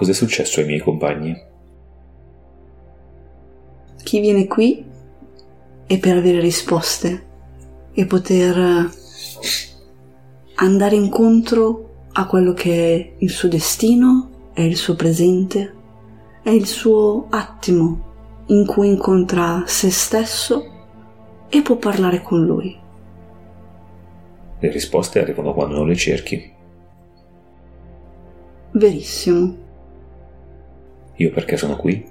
Cos'è successo ai miei compagni? Chi viene qui è per avere risposte e poter andare incontro a quello che è il suo destino, è il suo presente, è il suo attimo in cui incontra se stesso e può parlare con lui. Le risposte arrivano quando non le cerchi. Verissimo. Io perché sono qui?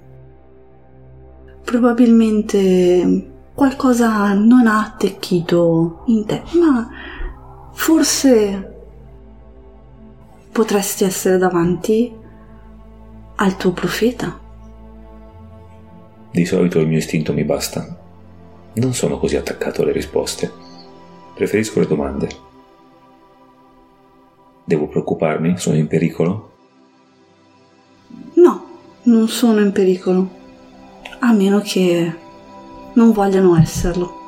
Probabilmente qualcosa non ha attecchito in te, ma forse potresti essere davanti al tuo profeta. Di solito il mio istinto mi basta. Non sono così attaccato alle risposte. Preferisco le domande. Devo preoccuparmi? Sono in pericolo? No, non sono in pericolo. A meno che non vogliano esserlo.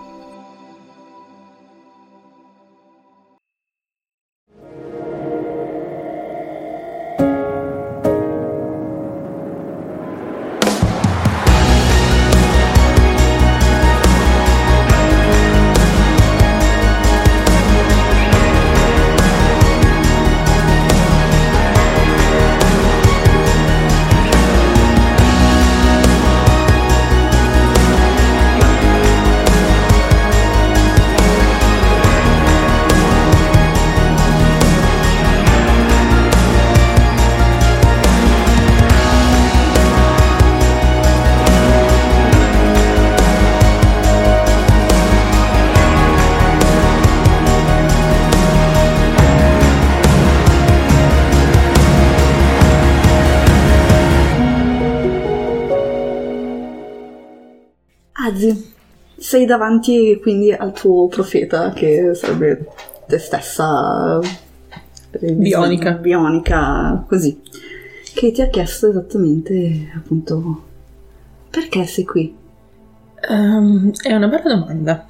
Sei davanti quindi al tuo profeta che sarebbe te stessa eh, Bionica. bionica così che ti ha chiesto esattamente appunto perché sei qui Ehm, è una bella domanda.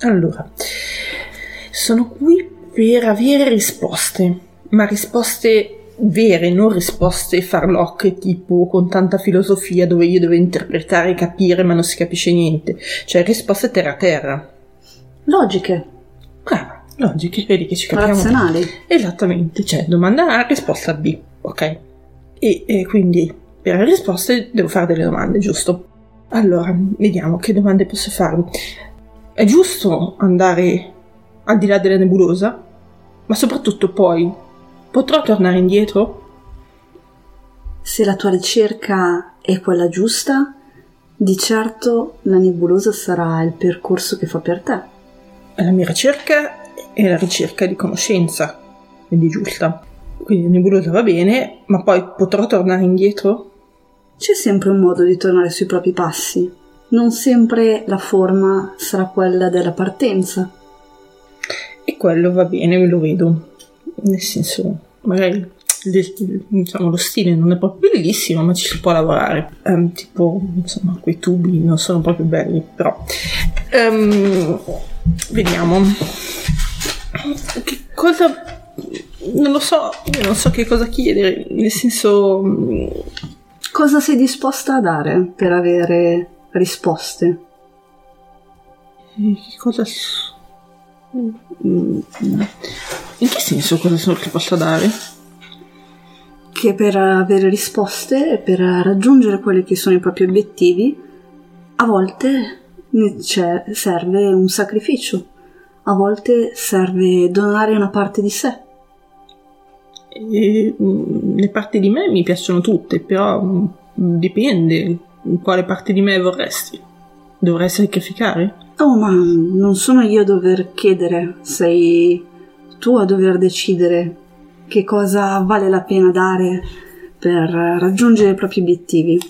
Allora, sono qui per avere risposte, ma risposte vere, non risposte farlocche tipo con tanta filosofia dove io devo interpretare e capire ma non si capisce niente. Cioè risposte terra a terra. logiche Brava, logiche, vedi che ci capiamo. razionali Esattamente, cioè domanda A, risposta B, ok? E, e quindi per le risposte devo fare delle domande, giusto? Allora, vediamo che domande posso farmi. È giusto andare al di là della nebulosa? Ma soprattutto poi, potrò tornare indietro? se la tua ricerca è quella giusta di certo la nebulosa sarà il percorso che fa per te La mia ricerca è la ricerca di conoscenza, quindi giusta. Quindi la nebulosa va bene, ma poi potrò tornare indietro? C'è sempre un modo di tornare sui propri passi. Non sempre la forma sarà quella della partenza. E quello va bene, me lo vedo. Nel senso, magari il- diciamo, lo stile non è proprio bellissimo, ma ci si può lavorare. Ehm, tipo, insomma, quei tubi non sono proprio belli, però. Ehm, vediamo. Che cosa. Non lo so, io non so che cosa chiedere, nel senso. Cosa sei disposta a dare per avere risposte? eh, Che cosa. Mm, In che senso cosa sono che posso dare? Che per avere risposte e per raggiungere quelli che sono i propri obiettivi, a volte c'è- serve un sacrificio, a volte serve donare una parte di sé. E, mm, le parti di me mi piacciono tutte, però mm, dipende quale parte di me vorresti. Dovrei sacrificare? Oh, ma non sono io a dover chiedere, sei tu a dover decidere che cosa vale la pena dare per raggiungere i propri obiettivi.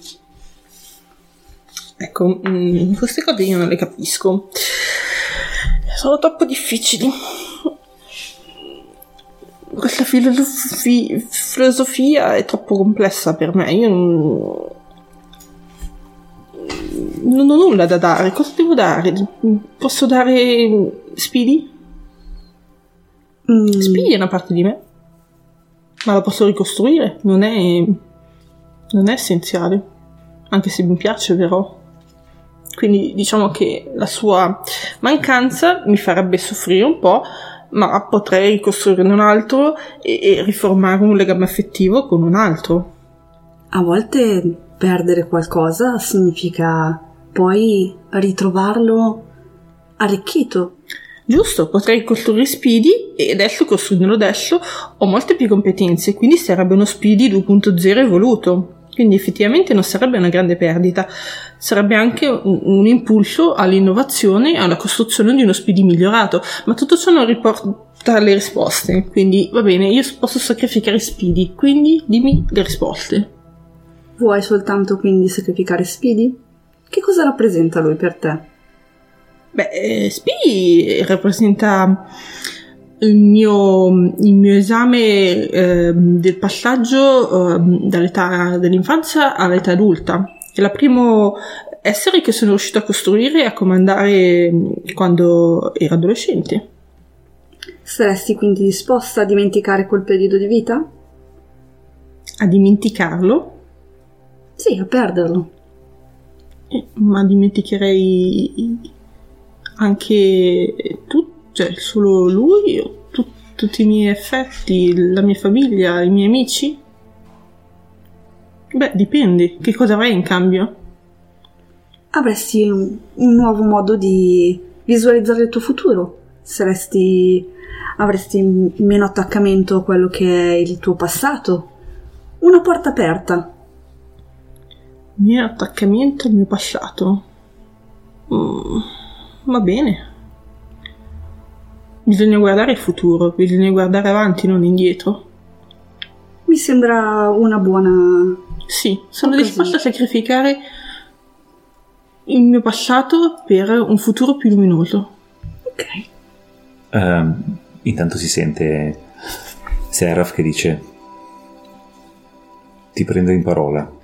Ecco, mm, queste cose io non le capisco. Sono troppo difficili. Questa filosofi- filosofia è troppo complessa per me. Io non, non ho nulla da dare. Cosa devo dare? Posso dare Speedy? Mm, Speedy è una parte di me. Ma la posso ricostruire? Non è non è essenziale, anche se mi piace però. Quindi diciamo che la sua mancanza mi farebbe soffrire un po', ma potrei ricostruirne un altro e, e riformare un legame affettivo con un altro. A volte perdere qualcosa significa poi ritrovarlo arricchito. Giusto, potrei costruire Speedy e adesso costruendolo adesso ho molte più competenze, quindi sarebbe uno Speedy 2.0 evoluto. Quindi effettivamente non sarebbe una grande perdita, sarebbe anche un, un impulso all'innovazione e alla costruzione di uno Speedy migliorato, ma tutto ciò non riporta le risposte, quindi va bene, io posso sacrificare Speedy, quindi dimmi le risposte. Vuoi soltanto quindi sacrificare Speedy? Che cosa rappresenta lui per te? Beh, eh, Speedy rappresenta il mio, il mio esame eh, del passaggio eh, dall'età dell'infanzia all'età adulta. È il primo essere che sono riuscito a costruire e a comandare quando ero adolescente. Saresti quindi disposta a dimenticare quel periodo di vita? A dimenticarlo? Sì, a perderlo. Eh, ma dimenticherei anche tu, cioè solo lui, tu- tutti i miei effetti, la mia famiglia, i miei amici? Beh, dipende. Che cosa avrai in cambio? Avresti un, un nuovo modo di visualizzare il tuo futuro. Saresti, avresti meno attaccamento a quello che è il tuo passato. Una porta aperta. Mio attaccamento al mio passato. Mm, va bene. Bisogna guardare il futuro, bisogna guardare avanti, non indietro. Mi sembra una buona... Sì, sono Occasione. disposta a sacrificare il mio passato per un futuro più luminoso. Ok. Ehm, intanto si sente Seraph che dice: Ti prendo in parola.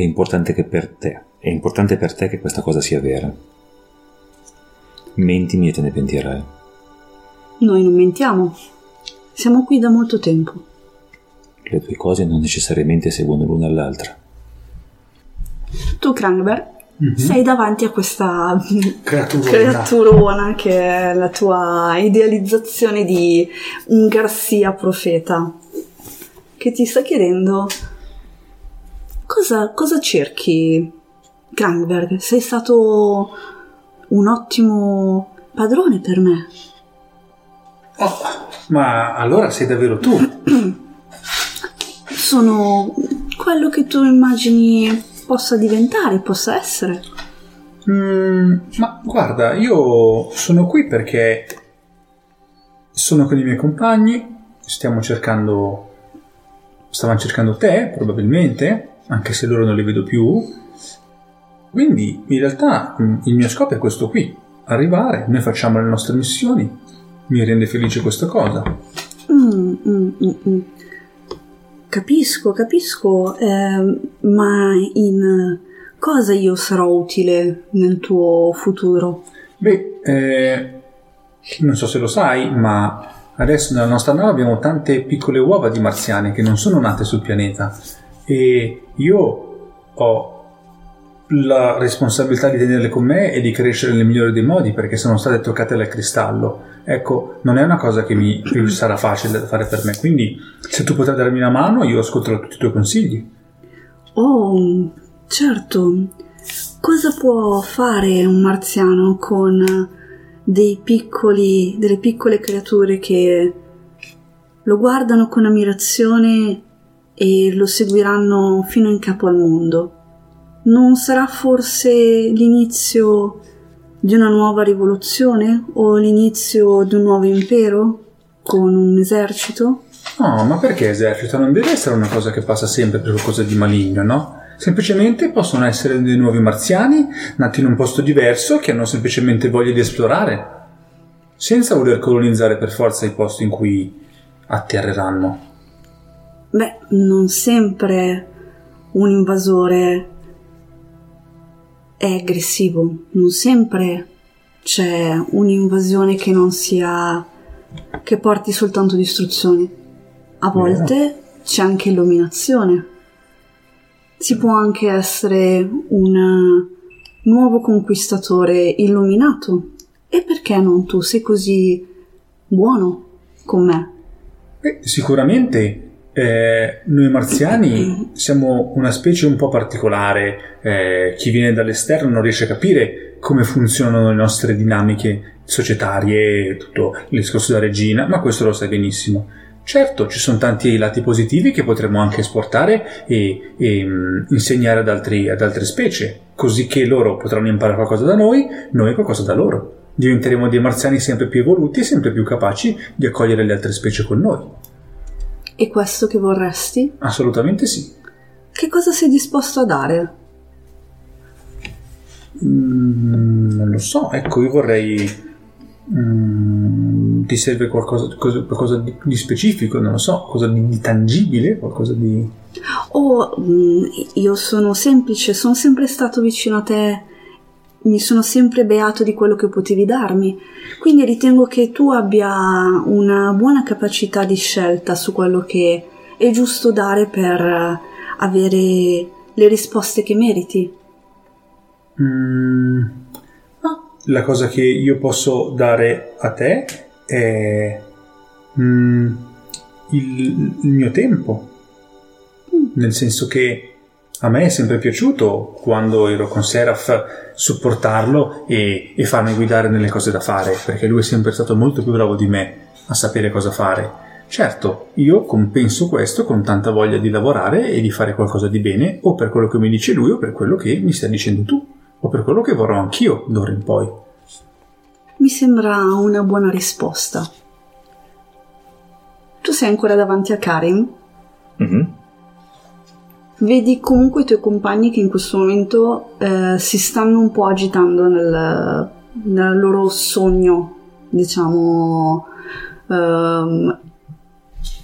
È importante che per te, è importante per te che questa cosa sia vera. Mentimi e te ne pentirai. Noi non mentiamo. Siamo qui da molto tempo. Le due cose non necessariamente seguono l'una all'altra. Tu, Krangberg, sei davanti a questa Creaturona. creaturona che è la tua idealizzazione di un Garcia profeta che ti sta chiedendo cosa, cosa cerchi, Krangberg? Sei stato un ottimo padrone per me. Oh, ma allora sei davvero tu? Sono quello che tu immagini possa diventare, possa essere. Mm, ma guarda, io sono qui perché sono con i miei compagni, stiamo cercando... Stavano cercando te, probabilmente, anche se loro non li vedo più. Quindi, in realtà, mm, il mio scopo è questo qui. Arrivare, noi facciamo le nostre missioni. Mi rende felice questa cosa. Mm, mm, mm, mm. Capisco, capisco, ehm, ma in cosa io sarò utile nel tuo futuro? Beh, eh, non so se lo sai, ma adesso nella nostra nave abbiamo tante piccole uova di marziani che non sono nate sul pianeta e io ho la responsabilità di tenerle con me e di crescere nel migliore dei modi perché sono state toccate dal cristallo. Ecco, non è una cosa che mi sarà facile da fare per me, quindi se tu potrai darmi una mano io ascolterò tutti i tuoi consigli. Oh, certo. Cosa può fare un marziano con piccoli, delle piccole creature che lo guardano con ammirazione e lo seguiranno fino in capo al mondo? Non sarà forse l'inizio di una nuova rivoluzione o l'inizio di un nuovo impero con un esercito? No, ma perché esercito? Non deve essere una cosa che passa sempre per qualcosa di maligno, no? Semplicemente possono essere dei nuovi marziani nati in un posto diverso che hanno semplicemente voglia di esplorare, senza voler colonizzare per forza i posti in cui atterreranno. Beh, non sempre un invasore è aggressivo, non sempre c'è un'invasione che non sia che porti soltanto distruzione. A volte c'è anche illuminazione. Si può anche essere un nuovo conquistatore illuminato. E perché non tu sei così buono con me? Beh, sicuramente eh, noi marziani siamo una specie un po' particolare. Eh, chi viene dall'esterno non riesce a capire come funzionano le nostre dinamiche societarie, tutto il discorso della regina, ma questo lo sai benissimo. Certo, ci sono tanti lati positivi che potremmo anche esportare e, e mh, insegnare ad, altri, ad altre specie, così che loro potranno imparare qualcosa da noi, noi qualcosa da loro. Diventeremo dei marziani sempre più evoluti e sempre più capaci di accogliere le altre specie con noi. E questo che vorresti? Assolutamente sì. Che cosa sei disposto a dare? Mm, non lo so, ecco, io vorrei. Mm, ti serve qualcosa, cosa- qualcosa di, di specifico, non lo so, qualcosa di, di tangibile, qualcosa di. Oh, mm, io sono semplice, sono sempre stato vicino a te, mi sono sempre beato di quello che potevi darmi, quindi ritengo che tu abbia una buona capacità di scelta su quello che è giusto dare per eh, avere le risposte che meriti. Mm, ah, la cosa che io posso dare a te è mm, il, il mio tempo. Nel senso che a me è sempre piaciuto quando ero con Seraph supportarlo e, e farmi guidare nelle cose da fare, perché lui è sempre stato molto più bravo di me a sapere cosa fare. Certo, io compenso questo con tanta voglia di lavorare e di fare qualcosa di bene, o per quello che mi dice lui, o per quello che mi stai dicendo tu, o per quello che vorrò anch'io d'ora in poi. Mi sembra una buona risposta. Tu sei ancora davanti a Karim? Mhm. Vedi comunque i tuoi compagni che in questo momento eh, si stanno un po' agitando nel, nel loro sogno, diciamo,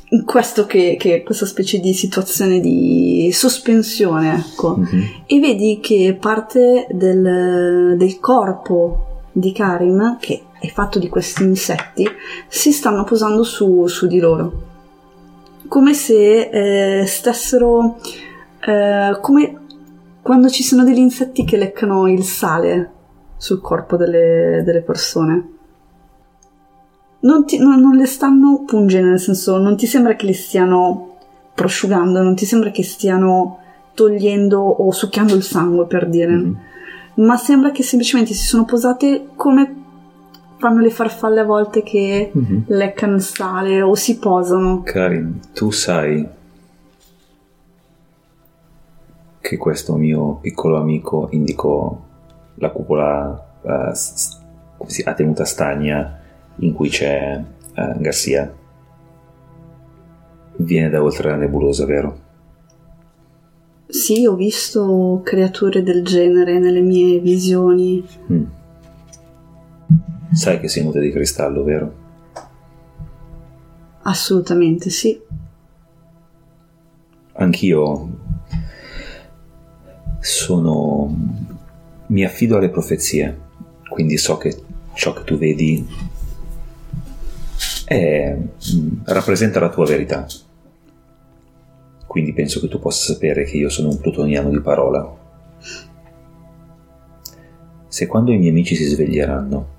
in questo che, che questa specie di situazione di sospensione, ecco. Mhm. E vedi che parte del, del corpo di Karim, che è fatto di questi insetti, si stanno posando su, su di loro. Come se eh, stessero eh, come quando ci sono degli insetti che leccano il sale sul corpo delle, delle persone. Non, ti- non- non le stanno pungendo, nel senso, non ti sembra che li stiano prosciugando, non ti sembra che stiano togliendo o succhiando il sangue, per dire, Mhm. ma sembra che semplicemente si sono posate come fanno le farfalle a volte che Mhm. leccano il sale o si posano. Karin, tu sai che questo mio piccolo amico indicò la cupola eh, s- come si- a tenuta stagna in cui c'è eh, Garcia. Viene da oltre la nebulosa, vero? Sì, ho visto creature del genere nelle mie visioni. Mm. Sai che sei nuda di cristallo, vero? Assolutamente sì. Anch'io sono... mi affido alle profezie, quindi so che ciò che tu vedi è... mm, rappresenta la tua verità. Quindi penso che tu possa sapere che io sono un plutoniano di parola. Se quando i miei amici si sveglieranno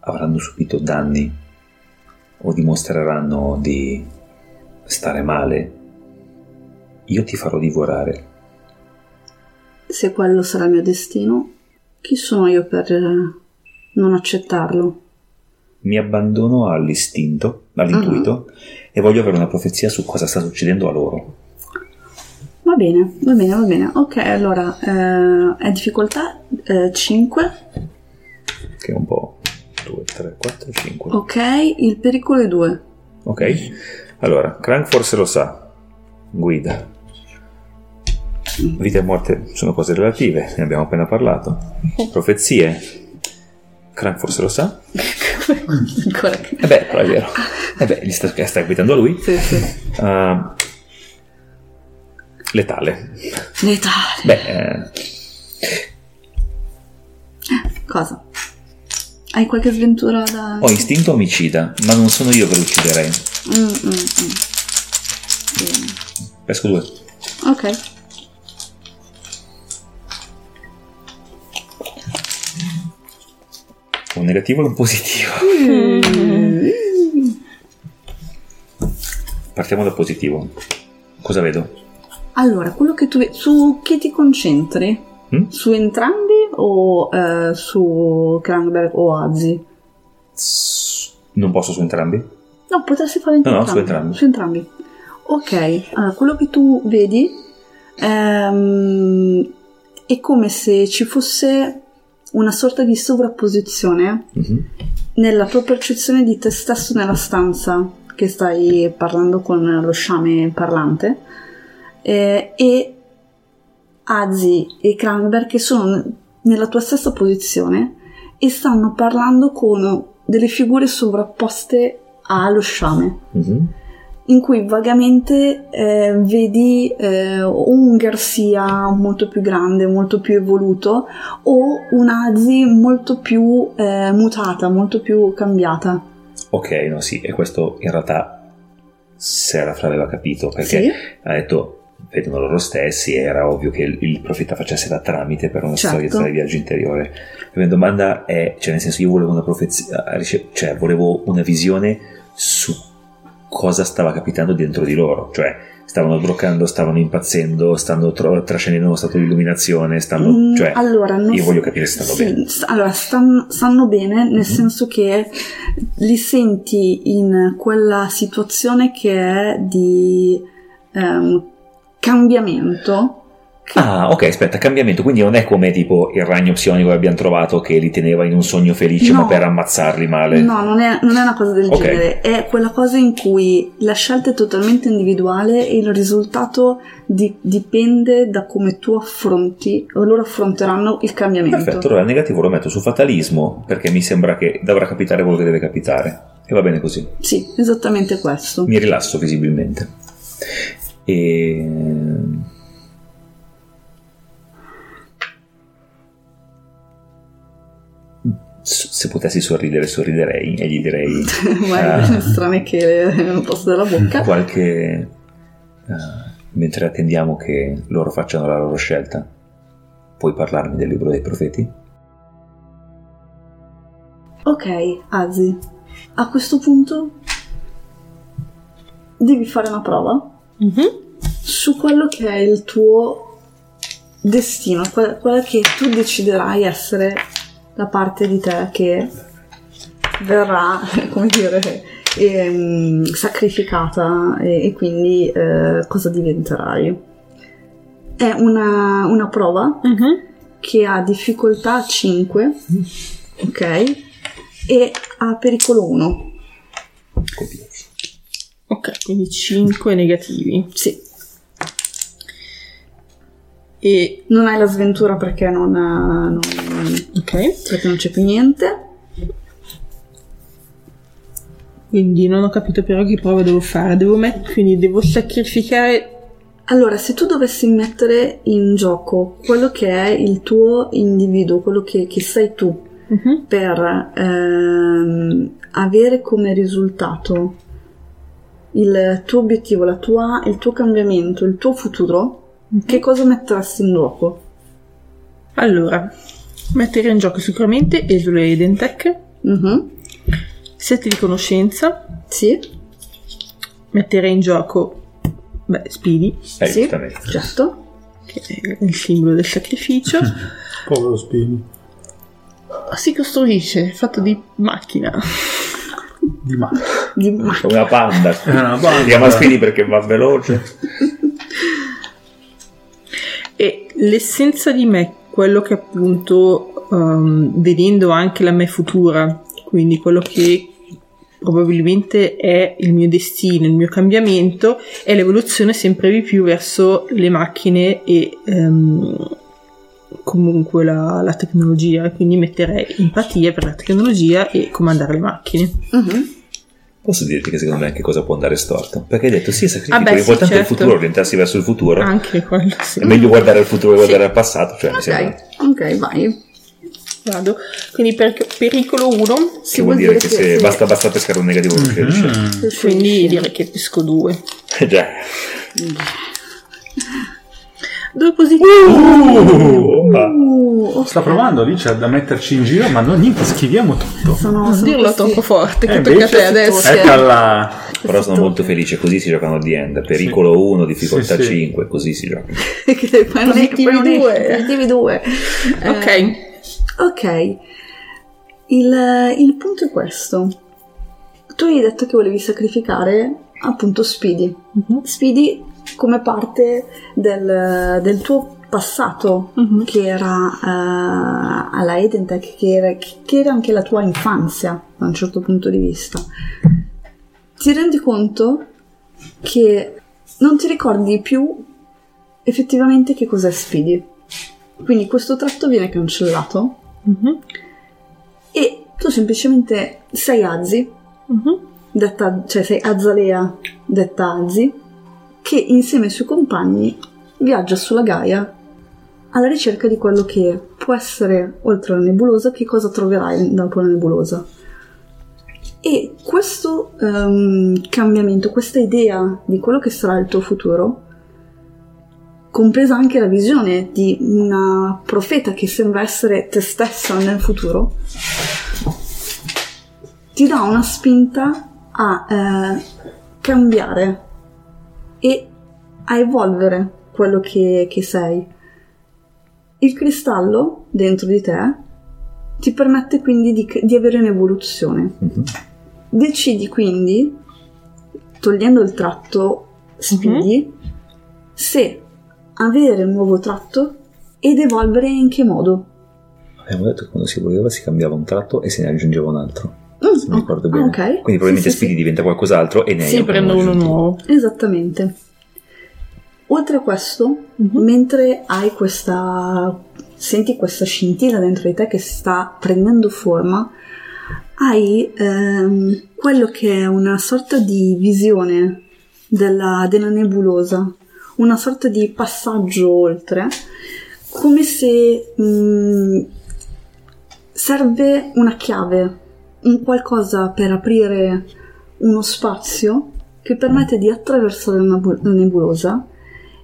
avranno subito danni o dimostreranno di stare male, io ti farò divorare. Se quello sarà il mio destino, chi sono io per eh, non accettarlo? Mi abbandono all'istinto, all'intuito e voglio avere una profezia su cosa sta succedendo a loro. Va bene, va bene, va bene. Ok, allora, eh, è difficoltà 5. Che è un po' 2, 3, 4, 5. Ok, il pericolo è 2. Ok? Allora, Crank forse lo sa. Guida. Vita e morte sono cose relative, ne abbiamo appena parlato. Profezie. Crank forse lo sa. Ancora che... Eh beh, però è vero. Eh beh, gli sta, sta guidando lui. Sì, sì. Ah, letale. Letale. Beh, eh, Cosa? Hai qualche sventura da... ho istinto omicida, ma non sono io che lo ucciderei. Mm, mm, mm. Pesco due. Ok. Negativo e un positivo. Partiamo dal positivo. Cosa vedo? Allora, quello che tu vedi, su che ti concentri? Mm? Su entrambi o eh, su Krangberg o Azzi? Non posso su entrambi? No, potresti fare No, no, su entrambi. Su entrambi. Ok, allora, quello che tu vedi ehm, è come se ci fosse una sorta di sovrapposizione Mhm. nella tua percezione di te stesso nella stanza che stai parlando con lo sciame parlante eh, e Azi e Kranberg che sono nella tua stessa posizione e stanno parlando con delle figure sovrapposte allo sciame Mhm. In cui vagamente eh, vedi eh, un Garcia molto più grande, molto più evoluto o un'Azi molto più eh, mutata, molto più cambiata. Ok, no, sì, e questo in realtà Serafra aveva capito perché Sì? ha detto vedono loro stessi e era ovvio che il, profeta facesse da tramite per una Certo. storia di viaggio interiore. La mia domanda è, cioè nel senso io volevo una profezia, cioè volevo una visione su cosa stava capitando dentro di loro, cioè stavano sbroccando, stavano impazzendo, stanno tro- trascendendo uno stato di illuminazione, stanno, Mm, cioè allora, io s- voglio capire se stanno sì, bene. s- Allora, stan- stanno bene nel Mhm. senso che li senti in quella situazione che è di ehm, cambiamento. Ah, ok, aspetta, cambiamento. Quindi non è come tipo il ragno psionico che abbiamo trovato che li teneva in un sogno felice, No. ma per ammazzarli male. No, non è, non è una cosa del Ok. genere, è quella cosa in cui la scelta è totalmente individuale e il risultato di- dipende da come tu affronti o loro affronteranno il cambiamento. Perfetto, allora il negativo lo metto su fatalismo perché mi sembra che dovrà capitare quello che deve capitare. E va bene così. Sì, esattamente questo. Mi rilasso visibilmente. E... Se potessi sorridere, sorriderei e gli direi Guarda, Ah. strane che al posto della bocca. qualche... eh, mentre attendiamo che loro facciano la loro scelta, puoi parlarmi del libro dei profeti? Ok, Azi, a questo punto devi fare una prova Mhm. su quello che è il tuo destino, que- quella che tu deciderai essere la parte di te che verrà, come dire, ehm, sacrificata e, e quindi eh, cosa diventerai. È una, una prova Mhm. che ha difficoltà 5, ok? E ha pericolo 1. Copioso. Ok, quindi 5 negativi. Sì, E non hai la sventura perché non, non- ok, perché non c'è più niente. quindi non ho capito però che prova devo fare. Devo met- quindi devo sacrificare. Allora, se tu dovessi mettere in gioco quello che è il tuo individuo, quello che, che sei tu, Mhm. per ehm, avere come risultato il tuo obiettivo, la tua- il tuo cambiamento, il tuo futuro, che cosa metteresti in gioco? Allora, mettere in gioco sicuramente Esule e Dentec, Mhm, 7 di conoscenza, Sì, mettere in gioco beh, Speedy, Eh, sì, certo. che è il simbolo del sacrificio. Povero Spini. si costruisce, fatto di macchina. Di male. Di ma- È una panda. Una panda. Si chiama Speedy perché va veloce. E l'essenza di me, quello che appunto, ehm, vedendo anche la me futura, quindi quello che probabilmente è il mio destino, il mio cambiamento, è l'evoluzione sempre di più verso le macchine e ehm, comunque la, la tecnologia. Quindi metterei empatia per la tecnologia e comandare le macchine. Mhm. Posso dirti che secondo me anche cosa può andare storto? Perché hai detto sì, è sacrificio, Ah beh, sì, l'importante è il certo. futuro, orientarsi verso il futuro. Anche quello sì. È meglio guardare al futuro che Sì. guardare al passato, cioè mi sembra. Ok, ok, vai. Vado. Quindi per- pericolo 1, Che vuol dire che se basta, basta pescare un negativo non finisce. Mm. quindi direi che pesco 2. Eh già. Due positivi. Bomba. Uh, ok. Sta provando Alice ad metterci in giro, ma non niente, schiviamo tutto. Sono, Non sono dirlo troppo forte, che Eh, tocca a te adesso. Ecco. Eccola. Però sono molto felice, così si giocano di end. Pericolo 1, difficoltà Sì, sì. 5, così si gioca. che poi non è- Positivi poi non è- due. Positivi due. Eh, Ok. Ok, il, il punto è questo. Tu hai detto che volevi sacrificare appunto Speedy. Mhm. Speedy come parte del, del tuo passato Mhm. che era eh, alla Edentech, che era, che era anche la tua infanzia da un certo punto di vista. Ti rendi conto che non ti ricordi più effettivamente che cos'è Speedy. Quindi questo tratto viene cancellato Mhm. e tu semplicemente sei Azzi, Mhm. detta, cioè sei Azzalea, detta Azzi, che insieme ai suoi compagni viaggia sulla Gaia alla ricerca di quello che può essere, oltre alla nebulosa, che cosa troverai dopo la nebulosa. E questo ehm, cambiamento, questa idea di quello che sarà il tuo futuro, compresa anche la visione di una profeta che sembra essere te stessa nel futuro, ti dà una spinta a eh, cambiare e a evolvere quello che, che sei. Il cristallo dentro di te ti permette quindi di, di avere un'evoluzione. Mhm. Decidi quindi, togliendo il tratto Speedy, se avere un nuovo tratto ed evolvere in che modo. Abbiamo detto che quando si evolveva si cambiava un tratto e se ne aggiungeva un altro. Mm, Se mi ricordo ah, bene. ok. Quindi probabilmente Sì, sì, Speedy sì. diventa qualcos'altro e ne Sì, prendo uno nuovo. Esattamente. Oltre a questo, Mhm. mentre hai questa. senti questa scintilla dentro di te che sta prendendo forma, hai ehm, quello che è una sorta di visione della, della nebulosa, una sorta di passaggio oltre, come se mh, serve una chiave, un qualcosa per aprire uno spazio che permette di attraversare la nebulosa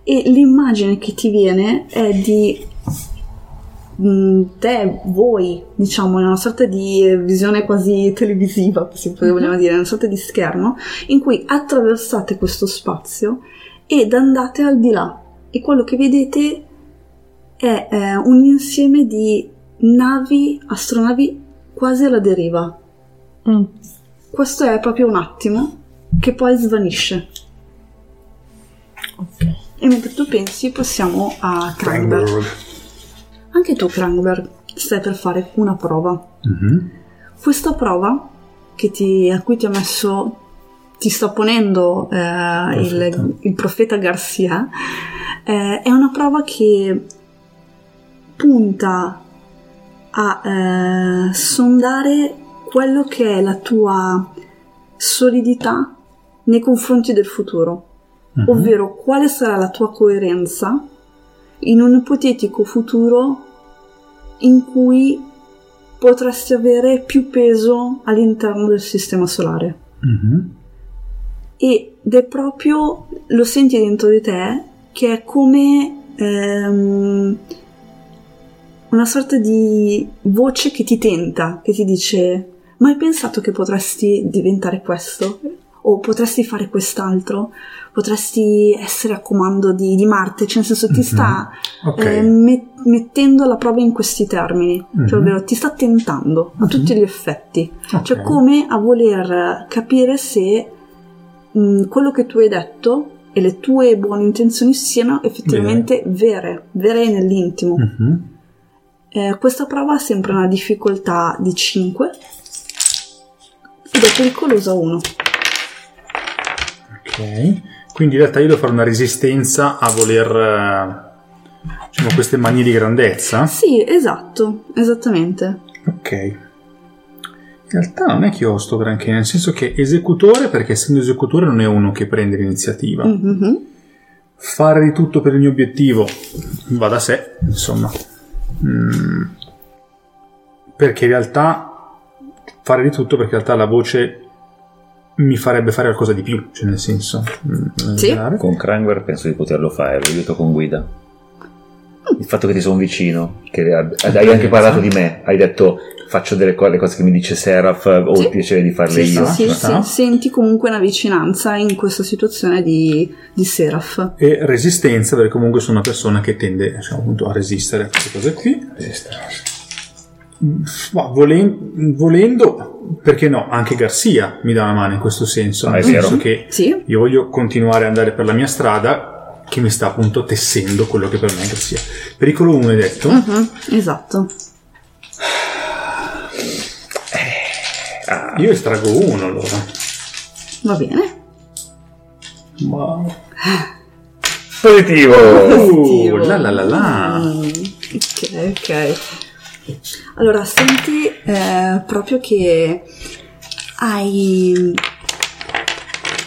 e l'immagine che ti viene è di mm, te, voi, diciamo, in una sorta di visione quasi televisiva, se vogliamo dire, una sorta di schermo, in cui attraversate questo spazio ed andate al di là. E quello che vedete è eh, un insieme di navi, astronavi quasi alla deriva. Mm. Questo è proprio un attimo che poi svanisce. Ok. E mentre tu pensi, passiamo a Krangberg. Anche tu, Krangberg, stai per fare una prova. Mhm. Questa prova che ti- a cui ti ha messo, ti sta ponendo eh, il, il profeta Garcia, eh, è una prova che punta a eh, sondare quello che è la tua solidità nei confronti del futuro Mhm. ovvero quale sarà la tua coerenza in un ipotetico futuro in cui potresti avere più peso all'interno del sistema solare. Mhm. Ed è proprio, lo senti dentro di te, che è come ehm, una sorta di voce che ti tenta, che ti dice, ma hai pensato che potresti diventare questo? O potresti fare quest'altro? Potresti essere a comando di, di Marte? Cioè, nel senso, ti Mhm. sta Ok. eh, me- mettendo la prova in questi termini, Mhm. cioè, ovvero ti sta tentando a Mhm. tutti gli effetti. Ok. Cioè, come a voler capire se mh, quello che tu hai detto e le tue buone intenzioni siano effettivamente vere, vere nell'intimo. Mhm. Eh, questa prova ha sempre una difficoltà di 5 è pericolosa 1. Ok. Quindi in realtà io devo fare una resistenza a voler... eh, diciamo queste manie di grandezza. Sì, esatto, esattamente. Ok. In realtà non è che io sto granché, nel senso che esecutore, perché essendo esecutore non è uno che prende l'iniziativa. Mhm. Fare di tutto per il mio obiettivo va da sé, insomma. Mm. Perché in realtà fare di tutto perché in realtà la voce mi farebbe fare qualcosa di più, cioè nel senso... mm, Sì. Con Krangwer penso di poterlo fare, lo aiuto con guida. Il fatto che ti sono vicino, che hai anche parlato di me, hai detto faccio delle cose, le cose che mi dice Seraph, ho Sì. il piacere di farle Sì, io. sì, sì, senti comunque una vicinanza in questa situazione di, di Seraph. E resistenza, perché comunque sono una persona che tende diciamo, appunto, a resistere a queste cose qui. Ma volen- volendo, perché no, anche Garcia mi dà una mano in questo senso, Ah, nel è vero. senso che Sì, io voglio continuare ad andare per la mia strada che mi sta appunto tessendo quello che per me è Garcia. Pericolo 1 hai detto? mhm, esatto. Ah, Io estraggo uno allora. Va bene. Ma... positivo! Uh, la la la la. Mm, ok, ok. Allora, senti eh, proprio che hai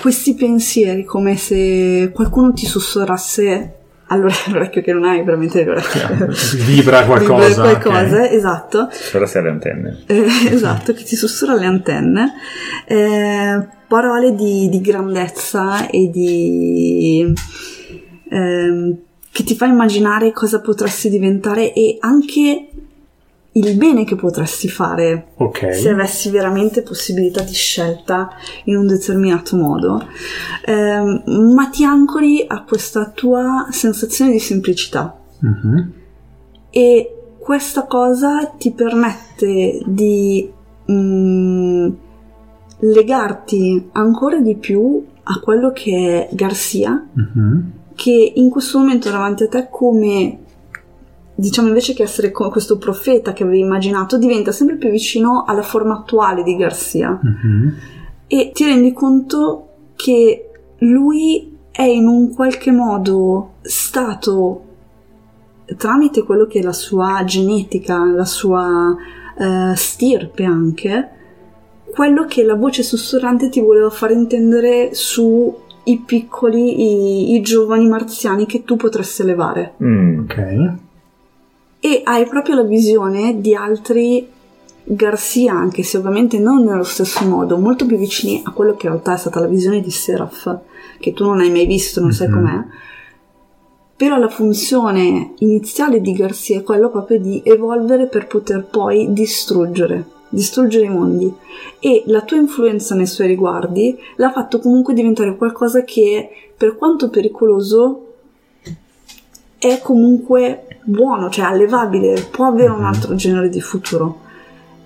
questi pensieri come se qualcuno ti sussurrasse allora l'orecchio che non hai veramente Vibra qualcosa. qualcosa ok. esatto Spero sia le antenne. eh, esatto, che ti sussurra alle antenne, eh, parole di, di grandezza e di... ehm, che ti fa immaginare cosa potresti diventare e anche il bene che potresti fare Ok. se avessi veramente possibilità di scelta in un determinato modo, Ehm, ma ti ancori a questa tua sensazione di semplicità Mhm. e questa cosa ti permette di mm, legarti ancora di più a quello che è Garcia, Mhm. che in questo momento davanti a te come diciamo invece che essere co- questo profeta che avevi immaginato diventa sempre più vicino alla forma attuale di Garcia Mhm. e ti rendi conto che lui è in un qualche modo stato tramite quello che è la sua genetica, la sua eh, stirpe anche, quello che la voce sussurrante ti voleva far intendere su i piccoli, i, i giovani marziani che tu potresti elevare Mm. Ok. E hai proprio la visione di altri Garcia, anche se ovviamente non nello stesso modo, molto più vicini a quello che in realtà è stata la visione di Seraph, che tu non hai mai visto, non sai Mhm. com'è. Però la funzione iniziale di Garcia è quella proprio di evolvere per poter poi distruggere, distruggere i mondi. E la tua influenza nei suoi riguardi l'ha fatto comunque diventare qualcosa che, per quanto pericoloso, è comunque buono, cioè allevabile, può avere un altro genere di futuro.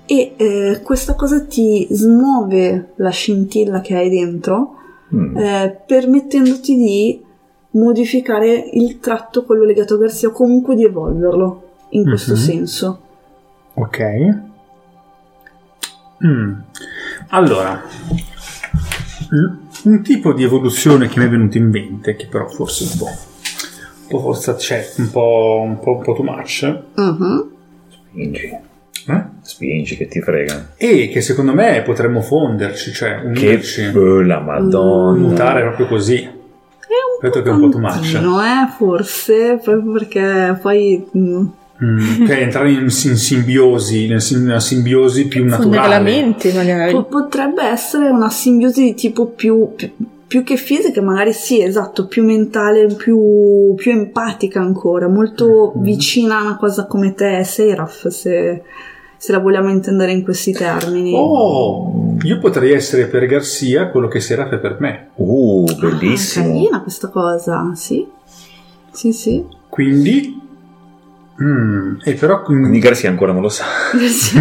E eh, questa cosa ti smuove la scintilla che hai dentro, Mm. eh, permettendoti di modificare il tratto, quello legato a Garcia, o comunque di evolverlo in questo Mhm. senso. Ok. Mm. Allora, un tipo di evoluzione che mi è venuto in mente, che però forse un po', po' forse c'è, un po', un po', un po' too much, Mhm. Spingi. eh? Spingi che ti frega. e che secondo me potremmo fonderci, cioè Che unirci, bella madonna. mutare proprio così. È un Vedo po' che è un po' too much. tantino, eh, forse, proprio perché poi... mm, Mm, cioè entrare in, in simbiosi, in una simbiosi più la naturale. mente, magari. Po- potrebbe essere una simbiosi di tipo più, più, più che fisica, magari sì, esatto, più mentale, più, più empatica ancora, molto Mhm. vicina a una cosa come te, Seraph, se, se la vogliamo intendere in questi termini. Oh, io potrei essere per Garcia quello che Seraph è per me. Uh, Ah, bellissimo. carina questa cosa, sì. Sì, sì. Quindi, mm, e però Quindi Garcia ancora non lo sa.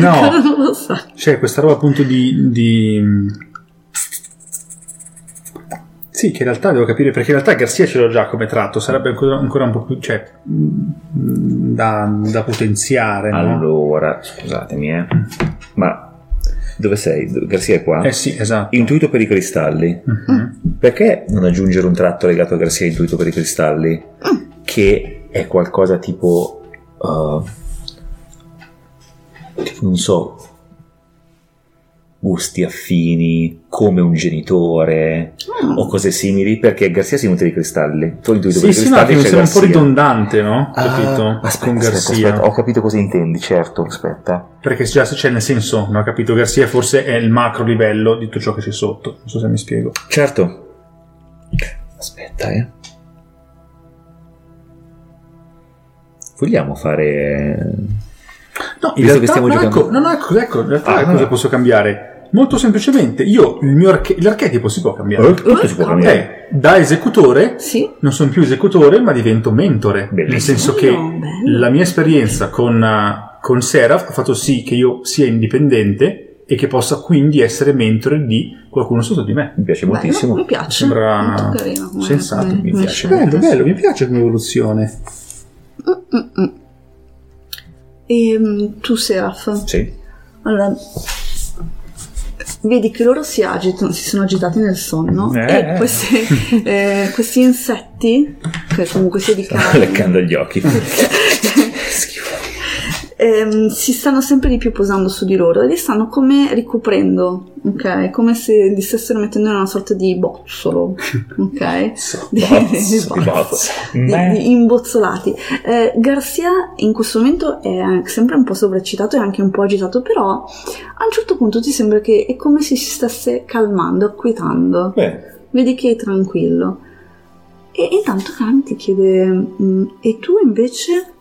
No. Ancora non lo sa. c'è questa roba appunto di, di- Sì, che in realtà devo capire, perché in realtà Garcia ce l'ho già come tratto, sarebbe ancora, ancora un po' più, cioè, mm, da, da potenziare, no? Allora, scusatemi, eh. Ma dove sei? Garcia è qua? Eh sì, esatto. Intuito per i cristalli. Mhm. Perché non aggiungere un tratto legato a Garcia intuito per i cristalli? Che è qualcosa tipo. uh, tipo, non so. Gusti affini, come un genitore Mm. o cose simili, perché Garcia si nutre di cristalli. Tu intuito per Sì, i sì, no, cristalli che mi c'è sembra un po' ridondante, no? Ah, Capito? aspetta, Con aspetta, Garcia. aspetta, ho capito cosa intendi, certo, aspetta. Perché già se c'è nel senso, no, capito? Garcia forse è il macro livello di tutto ciò che c'è sotto. Non so se mi spiego. Certo. Aspetta, eh. Vogliamo fare... No, in Visto che realtà, stiamo no, giocando- ecco, no, no, ecco, ecco, in realtà Ah, cosa ah. posso cambiare? Molto semplicemente, io, il mio arche- l'archetipo si può cambiare. Eh, tutto si può cambiare. Eh, da esecutore Sì. non sono più esecutore, ma divento mentore. Bellissimo. Nel senso che Bello, la mia esperienza con, uh, con Seraph ha fatto sì che io sia indipendente e che possa quindi essere mentore di qualcuno sotto di me. Mi piace Bello, moltissimo. mi piace. Sembra Molto carino sensato, come- mi come piace. Bello, bello, mi piace come evoluzione. Mm-mm. E mm, tu, Seraph, Sì. allora vedi che loro si agitano, si sono agitati nel sonno Eh. e questi, eh, questi insetti, che comunque sia di Leccando gli occhi. Schifo. Ehm, si stanno sempre di più posando su di loro e li stanno come ricoprendo, ok? Come se li stessero mettendo in una sorta di bozzolo, ok? Di- Bozzo, di- bozzo. di- Beh. di imbozzolati. Eh, Garcia in questo momento è sempre un po' sovraccitato e anche un po' agitato, però a un certo punto ti sembra che è come se si stesse calmando, acquietando. Beh, Vedi che è tranquillo. E intanto Kami ti chiede: "Mm, E tu invece?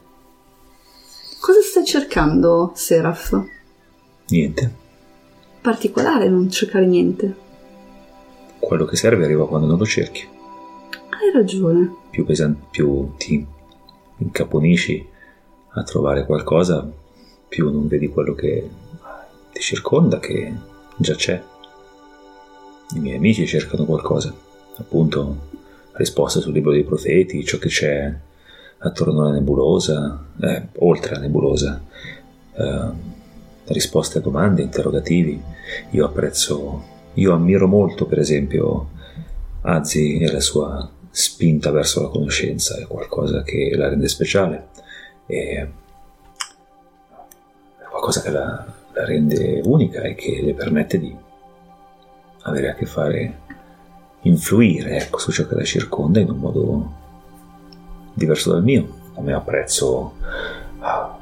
Cosa stai cercando, Seraph? niente. Particolare, non cercare niente. Quello che serve arriva quando non lo cerchi. Hai ragione. Più, pesan- più ti incaponisci a trovare qualcosa, più non vedi quello che ti circonda, che già c'è. I miei amici cercano qualcosa, appunto risposte sul libro dei profeti, ciò che c'è attorno alla nebulosa, eh, oltre alla nebulosa, eh, risposte a domande, interrogativi. Io apprezzo, io ammiro molto, per esempio, Azzi e la sua spinta verso la conoscenza, è qualcosa che la rende speciale, è qualcosa che la, la rende unica e che le permette di avere a che fare, influire ecco, su ciò che la circonda in un modo diverso dal mio, come apprezzo ah,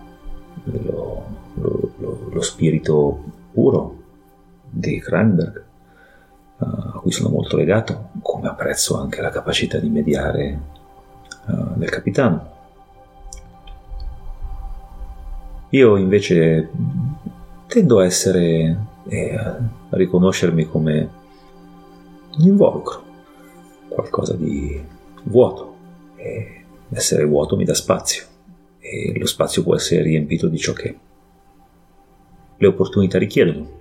lo, lo- lo- lo spirito puro di Cranberg, a cui sono molto legato, come apprezzo anche la capacità di mediare eh, del capitano. Io invece tendo a essere e a riconoscermi come un involucro, qualcosa di vuoto. E essere vuoto mi dà spazio e lo spazio può essere riempito di ciò che le opportunità richiedono.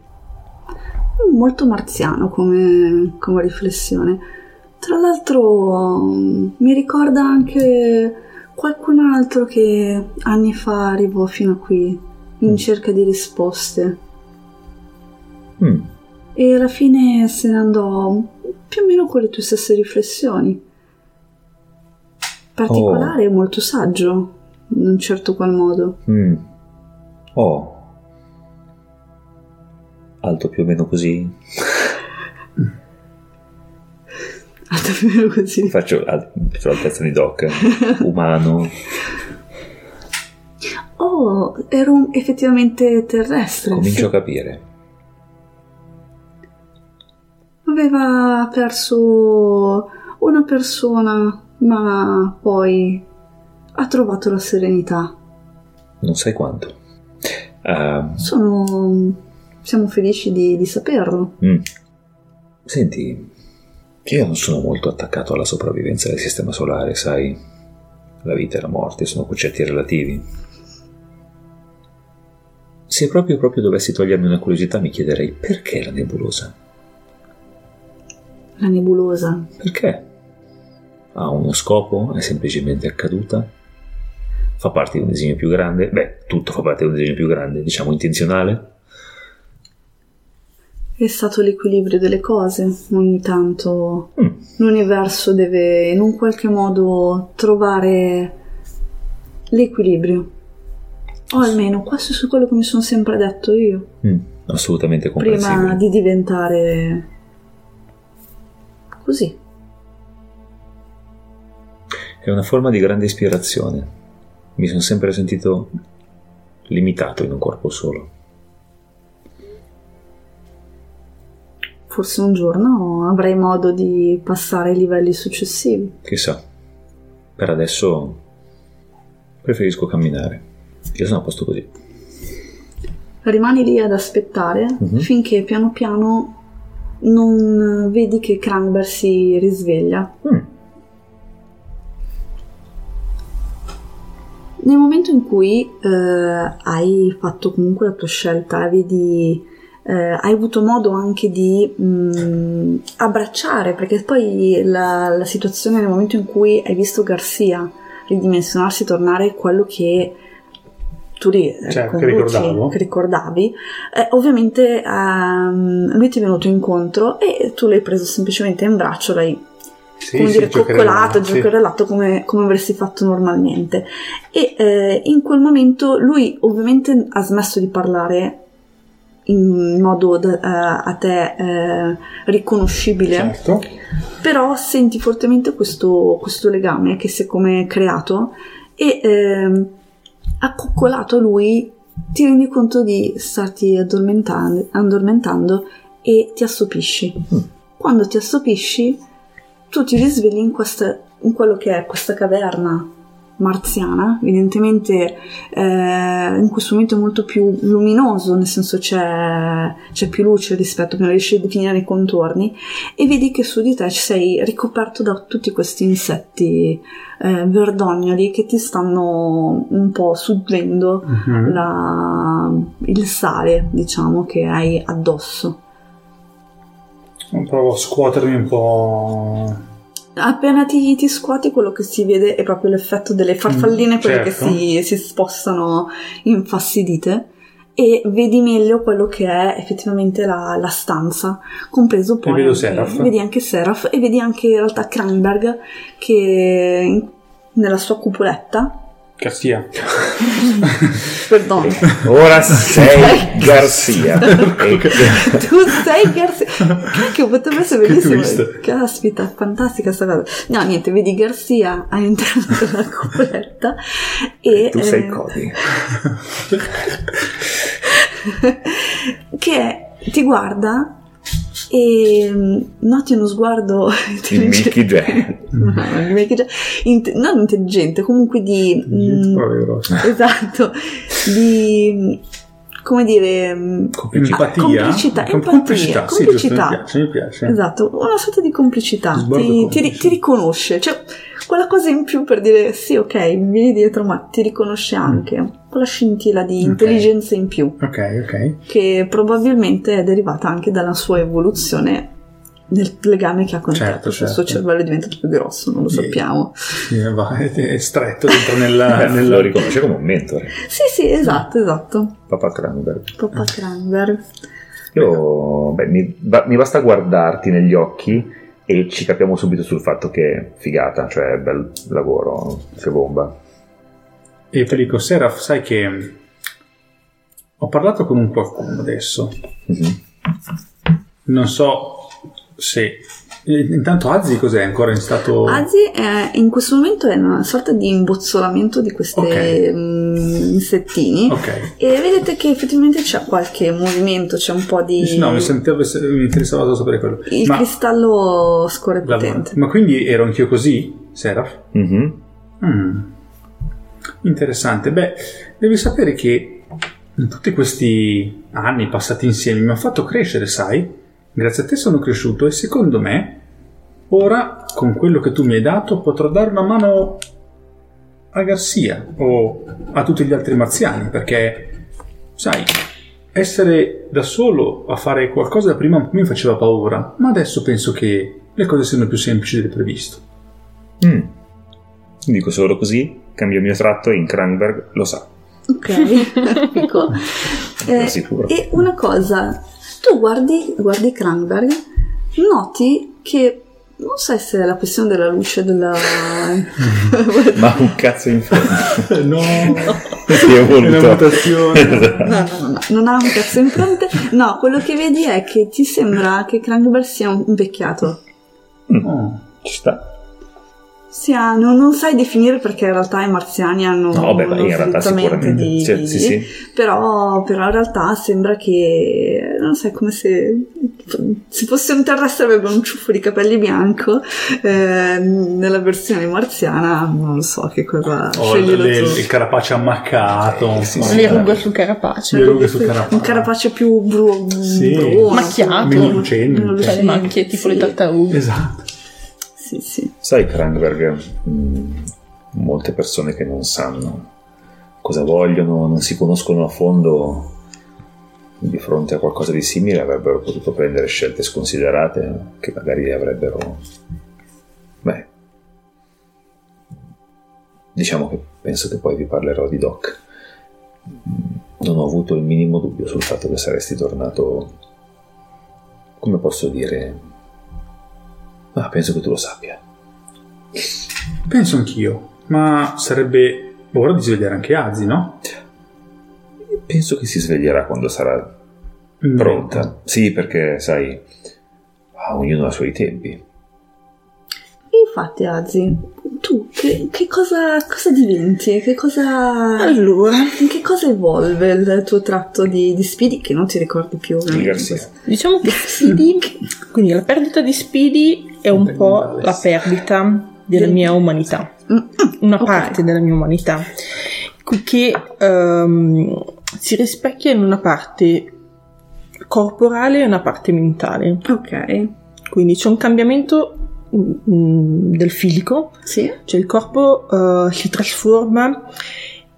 Molto marziano come, come riflessione. Tra l'altro mi ricorda anche qualcun altro che anni fa arrivò fino a qui in Mm. cerca di risposte Mm, e alla fine se ne andò più o meno con le tue stesse riflessioni. Particolare e molto saggio, in un certo qual modo. mm. Oh. Alto più o meno così. Davvero così. Faccio al- faccio l'altezza di Doc. Umano. Oh, ero effettivamente terrestre. Comincio sì. a capire. Aveva perso una persona, ma poi ha trovato la serenità. Non sai quanto. Ah, Sono. Siamo felici di, di saperlo. mm. Senti, io non sono molto attaccato alla sopravvivenza del sistema solare, sai? La vita e la morte sono concetti relativi. Se proprio proprio dovessi togliermi una curiosità, mi chiederei perché la nebulosa? La nebulosa. Perché? Ha uno scopo? È semplicemente accaduta? Fa parte di un disegno più grande? Beh, tutto fa parte di un disegno più grande, diciamo intenzionale? È stato l'equilibrio delle cose. Ogni tanto Mm. l'universo deve in un qualche modo trovare l'equilibrio. O almeno questo è quello che mi sono sempre detto io. Mm, assolutamente Prima comprensibile. di diventare così. È una forma di grande ispirazione. Mi sono sempre sentito limitato in un corpo solo. Forse un giorno avrai modo di passare ai livelli successivi. Chissà. Per adesso Preferisco camminare. Io sono a posto così. Rimani lì ad aspettare Mhm. finché piano piano non vedi che Cranber si risveglia. Mm. Momento in cui eh, hai fatto comunque la tua scelta, vedi, eh, hai avuto modo anche di mm, abbracciare, perché poi la, la situazione nel momento in cui hai visto Garcia ridimensionarsi, tornare quello che tu ri- Certo, con che ricordavo. che ricordavi, eh, ovviamente ehm, lui ti è venuto incontro e tu l'hai preso semplicemente in braccio, l'hai Sì, come sì, dire, coccolato, giocherellati, sì. giocherellato come, come avresti fatto normalmente. E eh, in quel momento lui ovviamente ha smesso di parlare in modo da- eh, a te eh, riconoscibile, Certo. però senti fortemente questo, questo legame che si è come creato e ehm, accoccolato lui ti rendi conto di starti addormentando, addormentando e ti assopisci. Mm. Quando ti assopisci, tu ti risvegli in, questa, in quello che è questa caverna marziana, evidentemente eh, in questo momento è molto più luminoso, nel senso c'è, c'è più luce rispetto a prima, riesci a definire i contorni e vedi che su di te sei ricoperto da tutti questi insetti eh, verdognoli che ti stanno un po' suggelendo Mhm. la- il sale, diciamo, che hai addosso. Provo a scuotermi un po'. Appena ti, ti scuoti, quello che si vede è proprio l'effetto delle farfalline, Mm, quelle certo. che si, si spostano infastidite. E vedi meglio quello che è effettivamente la, la stanza, compreso poi. vedo anche- Seraph. Vedi anche Seraph e vedi anche in realtà Kranberg che nella sua cupoletta. Cassia. Perdono. Ora sei Garcia. E- tu sei Garcia. Che potrebbe essere Che bellissimo. Caspita, fantastica sta cosa. No, niente, vedi Garcia all'interno della cupoletta e tu sei eh, Cody. che ti guarda e mm, noti uno sguardo Il Mickey. No, Mickey J- int- non intelligente, comunque di mm, Parole grosse. esatto, di come dire mm, Empatia? complicità, Com- empatia, sì, complicità. giusto, mi piace, mi piace. Esatto, una sorta di complicità, ti, ti, ti riconosce, cioè quella cosa in più per dire sì, ok, mi vieni dietro, ma ti riconosce anche, quella scintilla di Mm. Ok. intelligenza in più, Ok, ok. che probabilmente è derivata anche dalla sua evoluzione nel legame che ha con te, Certo, il suo certo. cervello è diventato più grosso, non lo sappiamo. Sì, va, è, stretto dentro nella, Eh, Lo nella... riconosce come un mentore. Sì, sì, esatto, esatto. Papà Cranberg. Papà Cranberg. Io, beh, mi, ba- mi basta guardarti negli occhi e ci capiamo subito sul fatto che figata, cioè bel lavoro, sei bomba. E ti dico, Seraph, sai che ho parlato con un qualcuno adesso. Mhm. Non so se... Intanto Azzi cos'è? Ancora in stato... Azi è, in questo momento è una sorta di imbozzolamento di questi Ok. insettini. Ok. E vedete che effettivamente c'è qualche movimento, c'è un po' di. No, mi, sentivo, mi interessava sapere quello. Il Ma, cristallo scorre potente. Ma quindi ero anch'io così, Seraph? Mhm. Mm. Interessante. Beh, devi sapere che in tutti questi anni passati insieme mi ha fatto crescere, sai? Grazie a te sono cresciuto e secondo me ora con quello che tu mi hai dato potrò dare una mano a Garcia o a tutti gli altri marziani perché sai essere da solo a fare qualcosa prima mi faceva paura ma adesso penso che le cose siano più semplici del previsto Mm. Dico solo così, cambio il mio tratto in Cranberg, lo sa. Ok. Sono Eh, sicuro. e una cosa, tu guardi, guardi Kranberg, noti che non so se è la questione della luce della. Ma un cazzo in fronte. no Si è una mutazione No, no, no, no, non ha un cazzo in fronte. No, quello che vedi è che ti sembra che Kranberg sia invecchiato. Oh. Ci sta. Sì, ah, non, non sai definire perché in realtà i marziani hanno No, uno in realtà sicuramente. di, Sì, di- sì, sì. Però, però in realtà sembra che non sai come se se fosse un terrestre avrebbe un ciuffo di capelli bianco eh, nella versione marziana non so che cosa O sceglielo le- il carapace ammaccato. Sì, Ma- sì. Le rughe sul carapace. Le rughe sul carapace. un carapace più bru- Sì. bruno Macchiato. Meno lucente. Cioè le macchie tipo Sì. le tartarughe. Esatto. Sì sì Sai, Krangberg, mh, molte persone che non sanno cosa vogliono, non si conoscono a fondo, di fronte a qualcosa di simile avrebbero potuto prendere scelte sconsiderate che magari avrebbero... Beh, diciamo che penso che poi vi parlerò di Doc. Non ho avuto il minimo dubbio sul fatto che saresti tornato, come posso dire, ma penso che tu lo sappia. Penso anch'io. Ma sarebbe ora di svegliare anche Azi, no? Penso che si sveglierà quando sarà In pronta. Sì, perché sai, ah, ognuno ha i suoi tempi. infatti Azi tu che, che cosa, cosa diventi che cosa Allora, In che cosa evolve il tuo tratto di, di Speedy che non ti ricordi più? Diciamo che Speedy, quindi la perdita di Speedy è un po' la perdita della mia umanità, Mm, mm, una ok. parte della mia umanità, che ehm, si rispecchia in una parte corporale e una parte mentale. Ok, Quindi c'è un cambiamento mm, del fisico, sì. cioè il corpo eh, si trasforma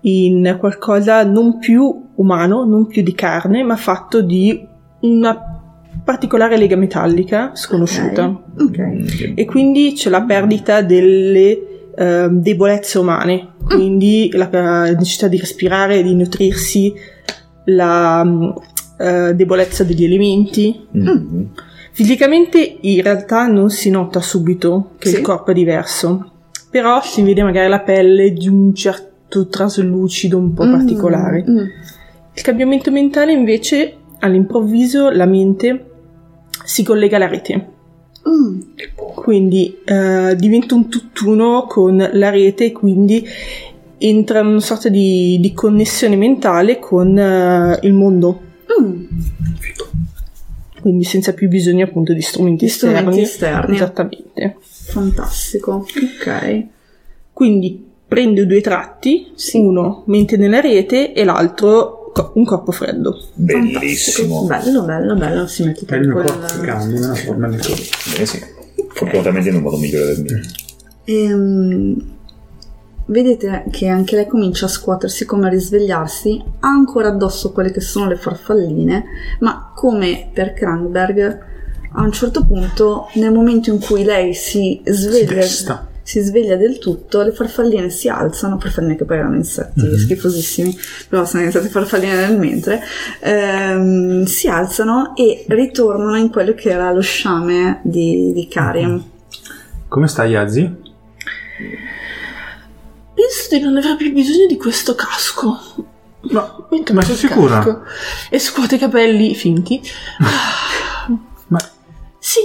in qualcosa non più umano, non più di carne, ma fatto di una particolare lega metallica sconosciuta. Ok. Mm, E quindi c'è la perdita delle eh, debolezze umane, quindi la, la necessità di respirare, di nutrirsi, la mm, eh, debolezza degli elementi. mm, Fisicamente in realtà non si nota subito che Sì. il corpo è diverso, però si vede magari la pelle di un certo traslucido un po' Mm, particolare. mm. Il cambiamento mentale invece all'improvviso la mente si collega alla rete, Mm. quindi eh, diventa un tutt'uno con la rete e quindi entra in una sorta di, di connessione mentale con eh, il mondo, Mm. quindi senza più bisogno appunto di strumenti, Di strumenti esterni. esterni. Esattamente. Fantastico, ok. Quindi prende due tratti, Sì. uno mente nella rete e l'altro co- un corpo freddo. Bellissimo. Fantastico. Bello, bello, bello. Si mette È il corpo si cambia nella forma del corpo. Eh sì, fortunatamente in un modo migliore del mio. Ehm, vedete che anche lei comincia a scuotersi come a risvegliarsi, ha ancora addosso quelle che sono le farfalline, ma come per Kranberg, a un certo punto, nel momento in cui lei si Si sveglia, desta. Si sveglia del tutto, le farfalline si alzano, farfalline che poi erano insetti Mhm. schifosissimi, però sono diventate farfalline nel mentre, ehm, si alzano e ritornano in quello che era lo sciame di, di Karim. Come stai, Azi? Penso di non aver più bisogno di questo casco. Ma, Metto ma sei sicura? casco E scuote i capelli finti. Ma Sì,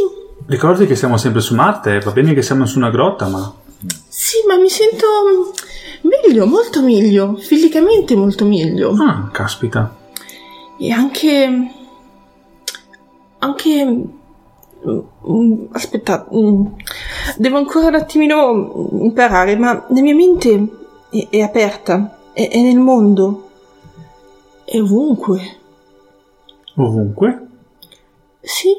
ricordi che siamo sempre su Marte? Va bene che siamo su una grotta, ma... sì, ma mi sento meglio, molto meglio. Fisicamente molto meglio. Ah, caspita. E anche. Anche. mm, Aspetta, mm, devo ancora un attimino imparare, ma la mia mente è, è aperta, è, è nel mondo, è ovunque. Ovunque? Sì,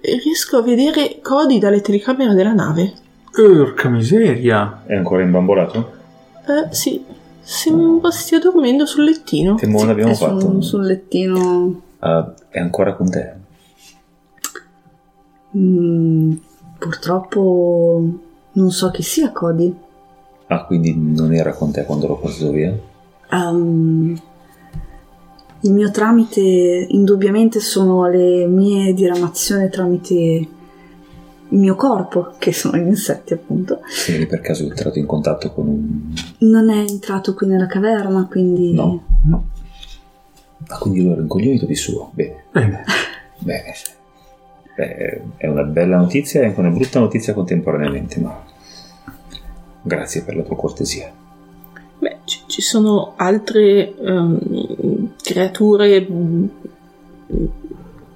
riesco a vedere Cody dalle telecamere della nave. Porca miseria. È ancora imbambolato? Eh, sì, sembra stia dormendo sul lettino. Che modo abbiamo È su- fatto? sul lettino Ah, è ancora con te? Mm, purtroppo non so chi sia Cody. Ah, quindi non era con te quando l'ho portato via? Ehm, il mio tramite indubbiamente sono le mie diramazioni tramite il mio corpo, che sono gli insetti appunto. Sei per caso entrato in contatto con un... Non è entrato qui nella caverna, quindi... No. No. Ah, quindi lo ero incognito di suo. Bene, Bene. bene. Beh, è una bella notizia e anche una brutta notizia contemporaneamente, ma... Grazie per la tua cortesia. Beh, ci, ci sono altre ehm, creature mm,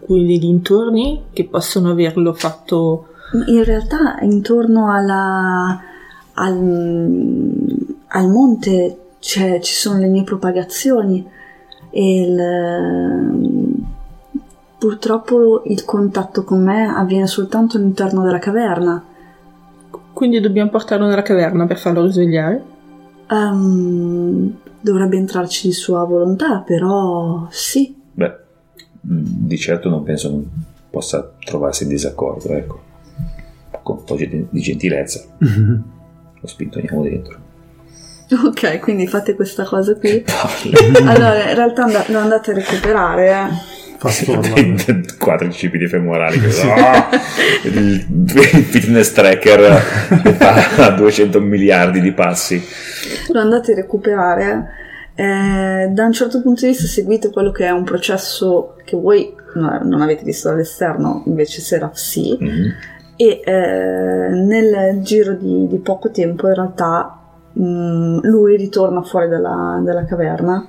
qui nei dintorni che possono averlo fatto. In realtà intorno alla, al, al monte ci sono le mie propagazioni e il- purtroppo il contatto con me avviene soltanto all'interno della caverna. Quindi dobbiamo portarlo nella caverna per farlo risvegliare. Ehm, dovrebbe entrarci di sua volontà, però sì. Beh, di certo non penso non possa trovarsi in disaccordo, ecco. Con un po' di di gentilezza lo spintoniamo dentro. Ok, quindi fate questa cosa qui. Allora, in realtà and- lo andate a recuperare, eh. Quattro cipiti femorali che ah, il fitness tracker che fa 200 miliardi di passi. lo andate a recuperare, eh, da un certo punto di vista seguite quello che è un processo che voi no- non avete visto dall'esterno, invece Seraph sì, Mhm. e eh, nel giro di, di poco tempo in realtà mh, lui ritorna fuori dalla, dalla caverna.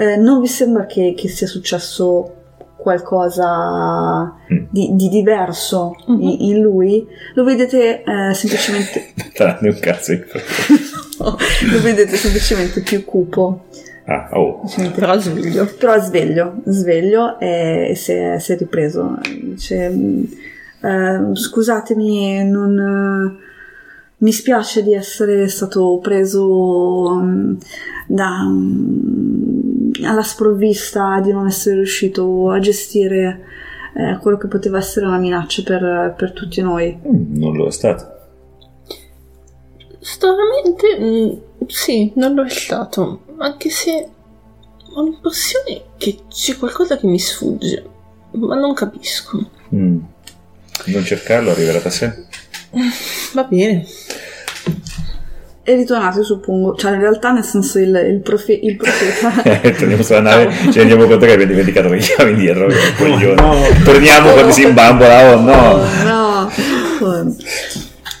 Eh, non vi sembra che, che sia successo qualcosa Mm. di, di diverso Mhm. in, in lui? Lo vedete eh, semplicemente Tranne un cazzo in lo vedete semplicemente più cupo Ah, oh. Però sveglio. però sveglio sveglio e, si, è, si è ripreso Dice, "Mm, ehm, scusatemi non eh, mi spiace di essere stato preso mm, da, alla sprovvista di non essere riuscito a gestire eh, quello che poteva essere una minaccia per, per tutti noi Mm, Non lo è stato. Stranamente, mm, sì, non lo è stato. Anche se ho l'impressione che c'è qualcosa che mi sfugge. Ma non capisco. Mm. Non cercarlo, arriverà da sé. Va bene. E ritornate suppongo cioè in realtà nel senso il, il, profe- il profeta Eh, Torniamo sulla nave, ci rendiamo conto che abbiamo dimenticato le chiavi indietro. che coglione. no. Torniamo quando si imbambola, oh no! no. Oh.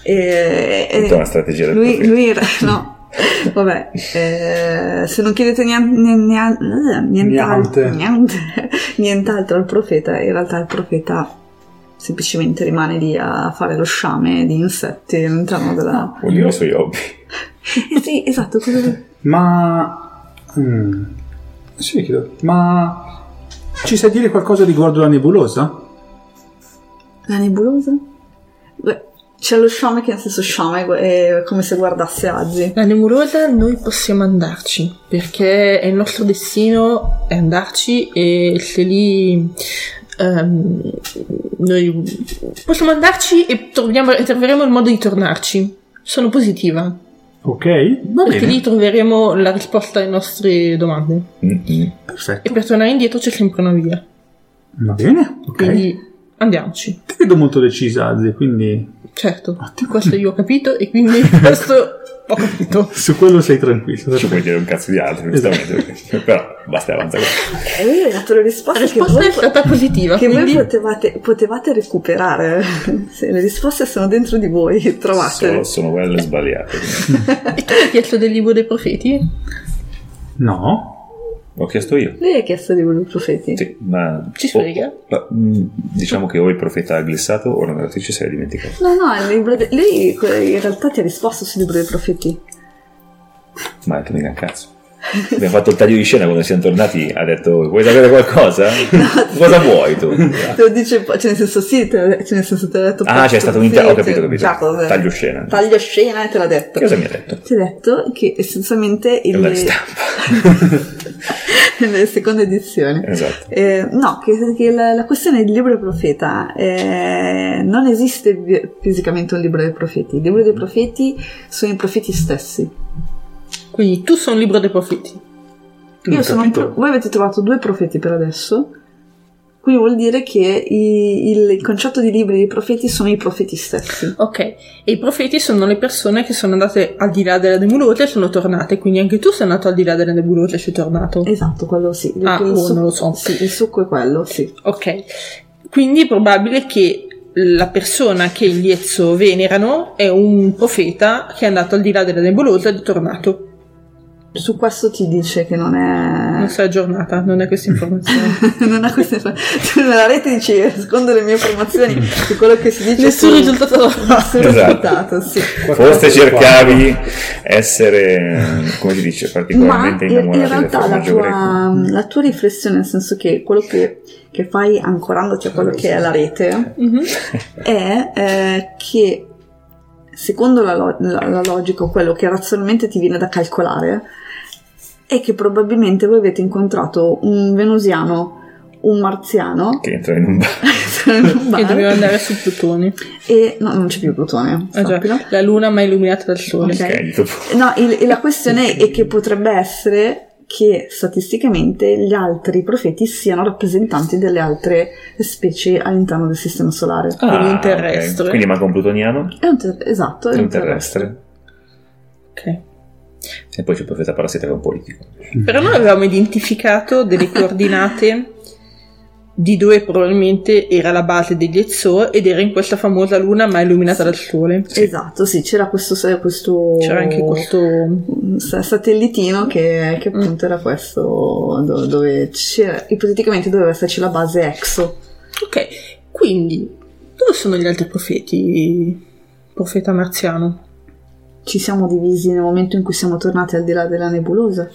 E, e- Tutta una strategia del lui, profeta. lui no. Vabbè, eh, se non chiedete niente, niente, nient'altro, Niente. niente, nient'altro al profeta, in realtà il profeta semplicemente rimane lì a fare lo sciame di insetti all'interno della... Ognuno i suoi hobby. Eh sì, esatto, cosa... Ma... mm, sì, chiedo, ma... Ci sai dire qualcosa riguardo la nebulosa? La nebulosa? Beh, c'è lo sciame che nel senso sciame è come se guardasse Azzi. La nebulosa noi possiamo andarci perché è il nostro destino è andarci e se lì ehm, noi possiamo andarci e, troviamo- e troveremo il modo di tornarci. Sono positiva Ok, va perché bene. lì troveremo la risposta alle nostre domande Mm-mm. Perfetto. e per tornare indietro c'è sempre una via. Va bene, ok. Quindi andiamoci. Ti vedo molto decisa, Azzi, quindi Certo, Ottimo. questo io ho capito e quindi questo ho capito. su quello sei tranquillo. Ci puoi dire un cazzo di altro, giustamente. perché- Però basta avanzare. E lui ha dato le La risposte che risposta voi, è stata positiva, che voi quindi potevate, potevate recuperare. Se le risposte sono dentro di voi, trovate. Sono, sono quelle sbagliate. E tu hai chiesto del libro dei profeti? No, L'ho chiesto io. Lei ha chiesto di quello profeti. Sì, ma... Ci ma, mm, diciamo che o il profeta ha glissato o la narratrice si è dimenticata. No, no, il libro de- lei in realtà ti ha risposto sul libro dei profeti. Ma che mica un cazzo. Abbiamo fatto il taglio di scena quando siamo tornati. Ha detto: Vuoi sapere qualcosa? Cosa vuoi tu? Te lo dice cioè nel senso sì, te, cioè nel senso te l'ha detto Ah, c'è stato un sì, inter- ho te- capito, ho capito. certo, Taglio scena. Taglio scena e te l'ha detto. Che cosa mi ha detto? Ti ha detto che essenzialmente il, La stampa. nelle seconde edizioni. esatto. Eh, no, che, che la, la questione del libro del profeta eh, non esiste vi- fisicamente un libro dei profeti. Il libro dei profeti sono i profeti stessi. Quindi tu sei un libro dei profeti. Io ho sono un pro- voi avete trovato due profeti per adesso. Quindi vuol dire che i- il, il concetto di libri dei profeti sono i profeti stessi. Ok, e i profeti sono le persone che sono andate al di là della nebulosa e sono tornate, quindi anche tu sei andato al di là della nebulosa e sei tornato. Esatto, quello sì. Ah, il oh, succo- non lo so. Sì, il succo è quello, sì. Ok, quindi è probabile che la persona che il liezzo venerano è un profeta che è andato al di là della nebulosa ed è tornato. Su questo ti dice che non è... Non si è aggiornata, non è questa informazione. non ha queste informazioni. Nella rete dice, secondo le mie informazioni, su quello che si dice... Nessun su- risultato Nessun Esatto. risultato, sì. Forse cercavi essere, come si dice, Ma particolarmente in, innamorato in realtà la tua, la tua riflessione, nel senso che quello che, che fai ancorandoti a quello che è la rete, Mhm. è eh, che secondo la, lo- la- la logica, o quello che razionalmente ti viene da calcolare, è che probabilmente voi avete incontrato un venusiano, un marziano, Che entra in un bar. in un Che doveva andare su Plutone. e no, non c'è più Plutone, Ah, già, la luna mai illuminata dal sole. Ok. Ok, dopo- No, il- e la questione è che potrebbe essere che statisticamente gli altri profeti siano rappresentanti delle altre specie all'interno del sistema solare. Quindi un ok. terrestre. Quindi manca un plutoniano È un ter- esatto, è e un un terrestre. Ok. E poi c'è il profeta parassita che è un politico. Però noi avevamo identificato delle coordinate di dove probabilmente era la base degli Ezzo ed era in questa famosa luna mai illuminata dal sole. Esatto, sì, c'era questo, questo C'era anche questo... satellitino che, che appunto era questo do- dove c'era ipoteticamente doveva esserci la base EXO. Ok, quindi dove sono gli altri profeti? Profeta marziano. Ci siamo divisi nel momento in cui siamo tornati al di là della nebulosa.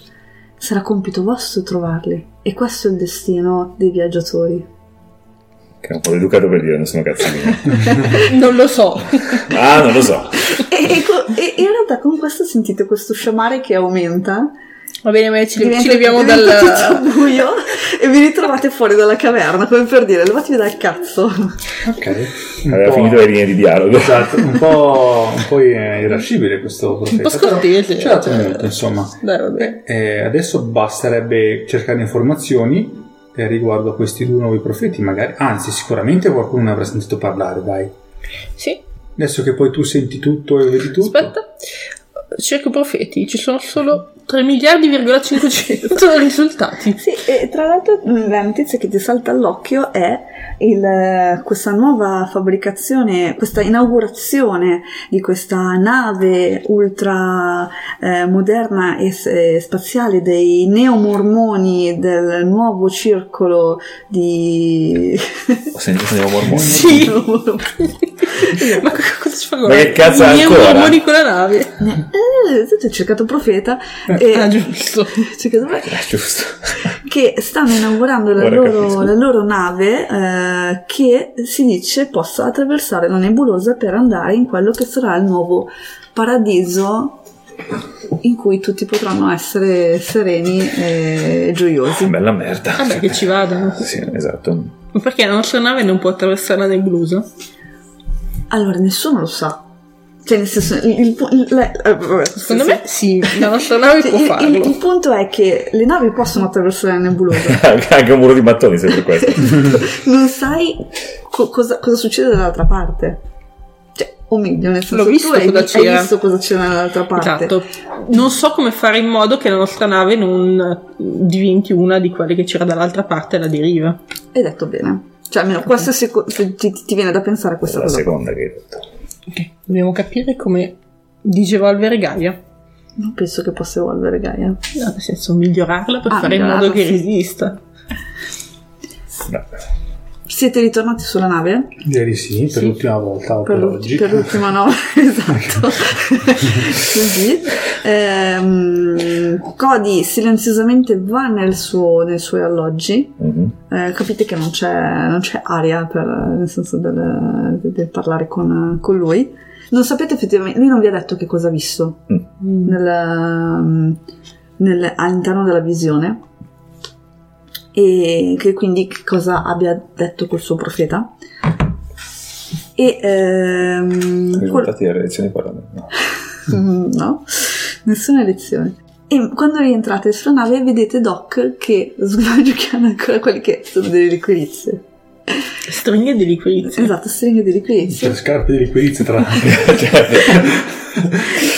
Sarà compito vostro trovarli. E questo è il destino dei viaggiatori. Che è un po' educato per dire, non sono cazzi miei. non lo so. Ah, non lo so. E, e e in realtà con questo sentite questo sciamare che aumenta. Va bene, ma ci, diventa- ci leviamo dal... tutto buio e vi ritrovate fuori dalla caverna, come per dire, levatevi dal cazzo. Ok. Un Aveva finito le linee di dialogo. Esatto, un po', un po' irascibile questo profeta. po' scortese, però Ci ha dato cioè. molto, insomma. Dai, vabbè. Eh, adesso basterebbe cercare informazioni eh, riguardo a questi due nuovi profeti, magari. Anzi, sicuramente qualcuno ne avrà sentito parlare, dai. Sì, Adesso che poi tu senti tutto e vedi tutto. aspetta. Cerco profeti, ci sono solo 3 miliardi,500 risultati. Sì, e tra l'altro la notizia che ti salta all'occhio è il- questa nuova fabbricazione, questa inaugurazione di questa nave ultra eh, moderna e, e spaziale dei neomormoni del nuovo circolo di... Ho sentito che siamo mormoni. Sì. Ma co- cosa ci fa Ma che cazzo è I miei ancora? mormoni con la nave. Eh, ho cercato profeta e Ah, giusto. cercato Eh, giusto. che stanno inaugurando la loro, la loro nave eh, che si dice possa attraversare la nebulosa per andare in quello che sarà il nuovo paradiso in cui tutti potranno essere sereni e gioiosi. Bella merda. Vabbè, che ci vadano. Sì, esatto. Ma perché la nostra nave non può attraversare la nebulosa? Allora, nessuno lo sa. Cioè, nel senso, il, il il- le- eh, Secondo sì, me sì, la nostra nave sì. può Il- il, farlo. il punto è che le navi possono attraversare la nebulosa. Anche un muro di mattoni, sempre questo. non sai co- cosa, cosa succede dall'altra parte. Cioè, o meglio, nel senso L'ho visto tu hai, cosa hai c'era. visto cosa c'era dall'altra parte. Esatto. Non so come fare in modo che la nostra nave non diventi una di quelle che c'era dall'altra parte alla deriva. Hai detto bene. Cioè, almeno questo è seco- ti, ti- viene da pensare a questa la cosa. seconda che hai detto. Ok. Dobbiamo capire come disevolvere Gaia. Non penso che possa evolvere Gaia. No, nel senso migliorarla per Ah, fare in modo che resista. No. Siete ritornati sulla nave? Direi sì, per Sì. l'ultima volta o per, Per, oggi. per l'ultima no, esatto. Così. Ehm, Cody silenziosamente va nel suo- nei suoi alloggi. Mhm. Eh, capite che non c'è, non c'è aria per, nel senso del, del parlare con, con lui. Non sapete effettivamente, lui non vi ha detto che cosa ha visto Mm. nel, nel- all'interno della visione e che quindi che cosa abbia detto col suo profeta. E ehm, quel- Risultati delle lezioni parlano. No. Mm, no, nessuna lezione. E quando rientrate sulla nave vedete Doc che sta giocando ancora quelli che sono delle liquirizie. Stringhe di liquirizia. Esatto, stringhe di liquirizie. Le scarpe di liquirizia tra l'altro.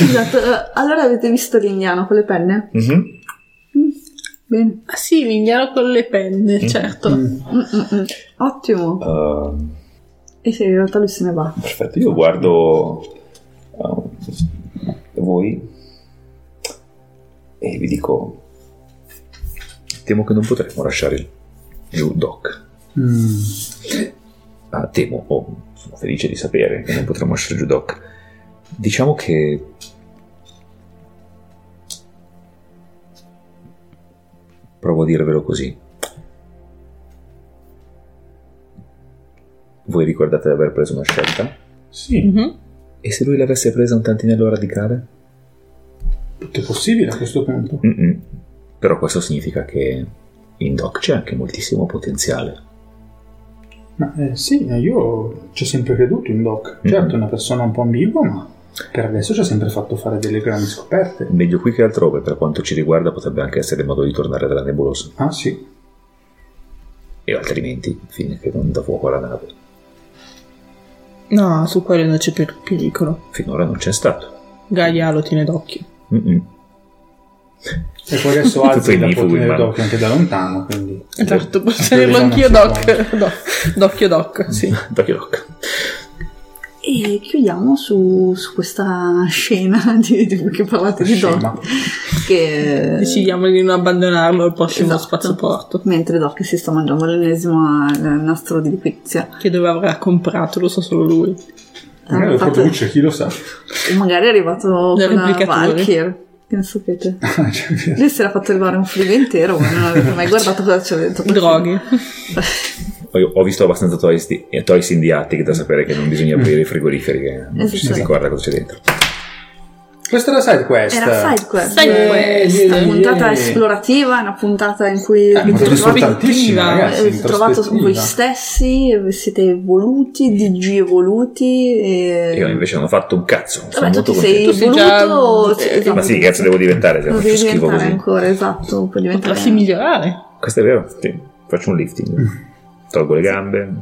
esatto. eh, Allora avete visto l'indiano con le penne? Mhm. Mm, Bene. Ah sì, l'indiano con le penne, certo. Mm. Mm, mm, mm. Ottimo. Uh, E sì, in realtà lui se ne va. Perfetto, io guardo uh, voi e vi dico, temo che non potremo lasciare il, il doc. Mm. Ah, temo, o sono felice di sapere che non potremo lasciare giù Doc. Diciamo che. Provo a dirvelo così. Voi ricordate di aver preso una scelta? Sì, Mhm. E se lui l'avesse presa un tantinello radicale? tutto è possibile a questo punto. Mm-mm. Però questo significa che in Doc c'è anche moltissimo potenziale. Ma eh, sì, io ci ho sempre creduto in Doc. Certo, è una persona un po' ambigua, ma per adesso ci ha sempre fatto fare delle grandi scoperte. Meglio qui che altrove, per quanto ci riguarda, potrebbe anche essere il modo di tornare dalla nebulosa. Ah sì, E altrimenti, fine che non dà fuoco alla nave. No, su quello non c'è per- pericolo. Finora non c'è stato. Gaia lo tiene d'occhio. Mm-mm. e poi adesso la può in tenere mano. d'occhio anche da lontano, quindi... Esatto, posso tenerlo anch'io si doc. Do- D'occhio doc, sì. Doc e Doc. E chiudiamo su, su questa scena di, di cui parlate di. Doc. Che Decidiamo di non abbandonarlo al prossimo Esatto. spazioporto. mentre Doc si sta mangiando l'ennesimo eh, nastro di liquizia. Che dove avrà comprato, lo sa solo lui. Magari lo Infatti- produce, chi lo sa. Magari è arrivato Dai con. Valkyr. Che ne sapete? Via. Lui si era fatto arrivare un frigo intero, ma non avete mai guardato cosa c'è dentro. Droghi. Ho, visto abbastanza Toys, di, eh, Toys in the Attic da sapere che non bisogna aprire i frigoriferi, che non ci si Esatto. ricorda cosa c'è dentro. Questa è la side quest. Era side quest. Side Eh, quest. Una puntata Yeah. esplorativa, una puntata in cui Eh, vi avete trovato voi stessi, siete evoluti, DG evoluti. E... Io invece non ho fatto un cazzo. Sono Vabbè, tu molto ti sei contento. Tu sei già- evoluto. sì, eh, esatto. Ma sì, che cazzo devo diventare? Faccio devi schifo diventare così. ancora, esatto. Puoi diventare... Potresti migliorare. Questo è vero? Sì. Faccio un lifting. Tolgo le gambe.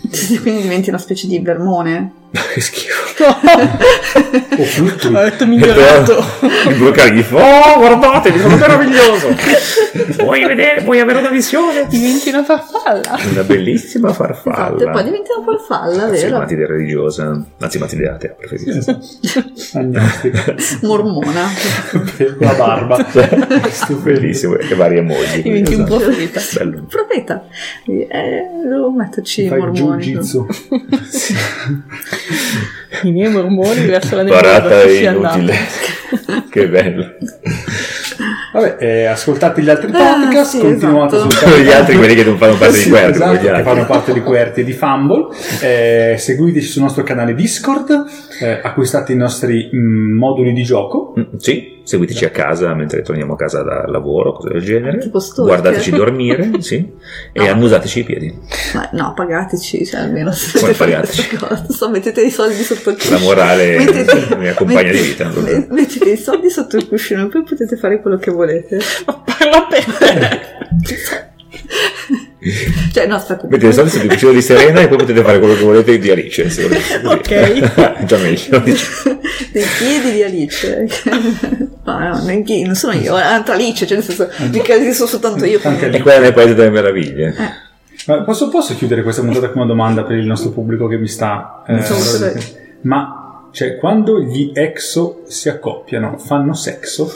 Quindi diventi una specie di vermone. Che schifo. O fluttui. Ha detto migliorato. il due cari fa, oh guardatevi, sono meraviglioso. Vuoi vedere, vuoi avere una visione? Diventi una farfalla. Una bellissima farfalla. Esatto, e poi diventi una farfalla, Anzi, vero? matide religiosa, anzi matide atea, preferisco. Mormona. La barba. Bellissimo, e varie mogli. Diventi un Esatto. profeta. Bello. Profeta. Eh, devo metterci i Fai mormoni. jiu-jitsu. I miei mormoni verso la Parata è inutile. che bello. Vabbè, eh, ascoltate gli altri Ah, podcast, sì, continuate esatto. a Come ascoltare gli altri, quelli che non fanno parte di Sì, quelli, esatto, come gli che fanno parte di QWERTY e di Fumble. Eh, seguiteci sul nostro canale Discord, eh, acquistate i nostri mm, moduli di gioco. Mm, Sì, seguiteci a casa mentre torniamo a casa da lavoro, cose del genere. Guardateci dormire, sì, e No. annusateci i piedi. Ma no, pagateci, cioè almeno se Come pagateci? so, mettete i soldi sotto il La morale Mettete- mi accompagna di mettete- vita. me- Mettete i soldi sotto il cuscino e poi potete fare quello che volete. Parla per te. Cioè, no, aspetta. Mettete i soldi sul vicino di Serena e poi potete fare quello che volete di Alice. Se volete. Ok. Già meglio. Nei piedi di Alice. no, no, nei piedi, non sono io, è altra Alice, cioè nel senso, mica che sono soltanto io. E quella nel Paese delle Meraviglie. Ma posso, posso chiudere questa puntata con una domanda per il nostro pubblico che mi sta... eh, so se- ma cioè, quando gli exo si accoppiano, fanno sexo?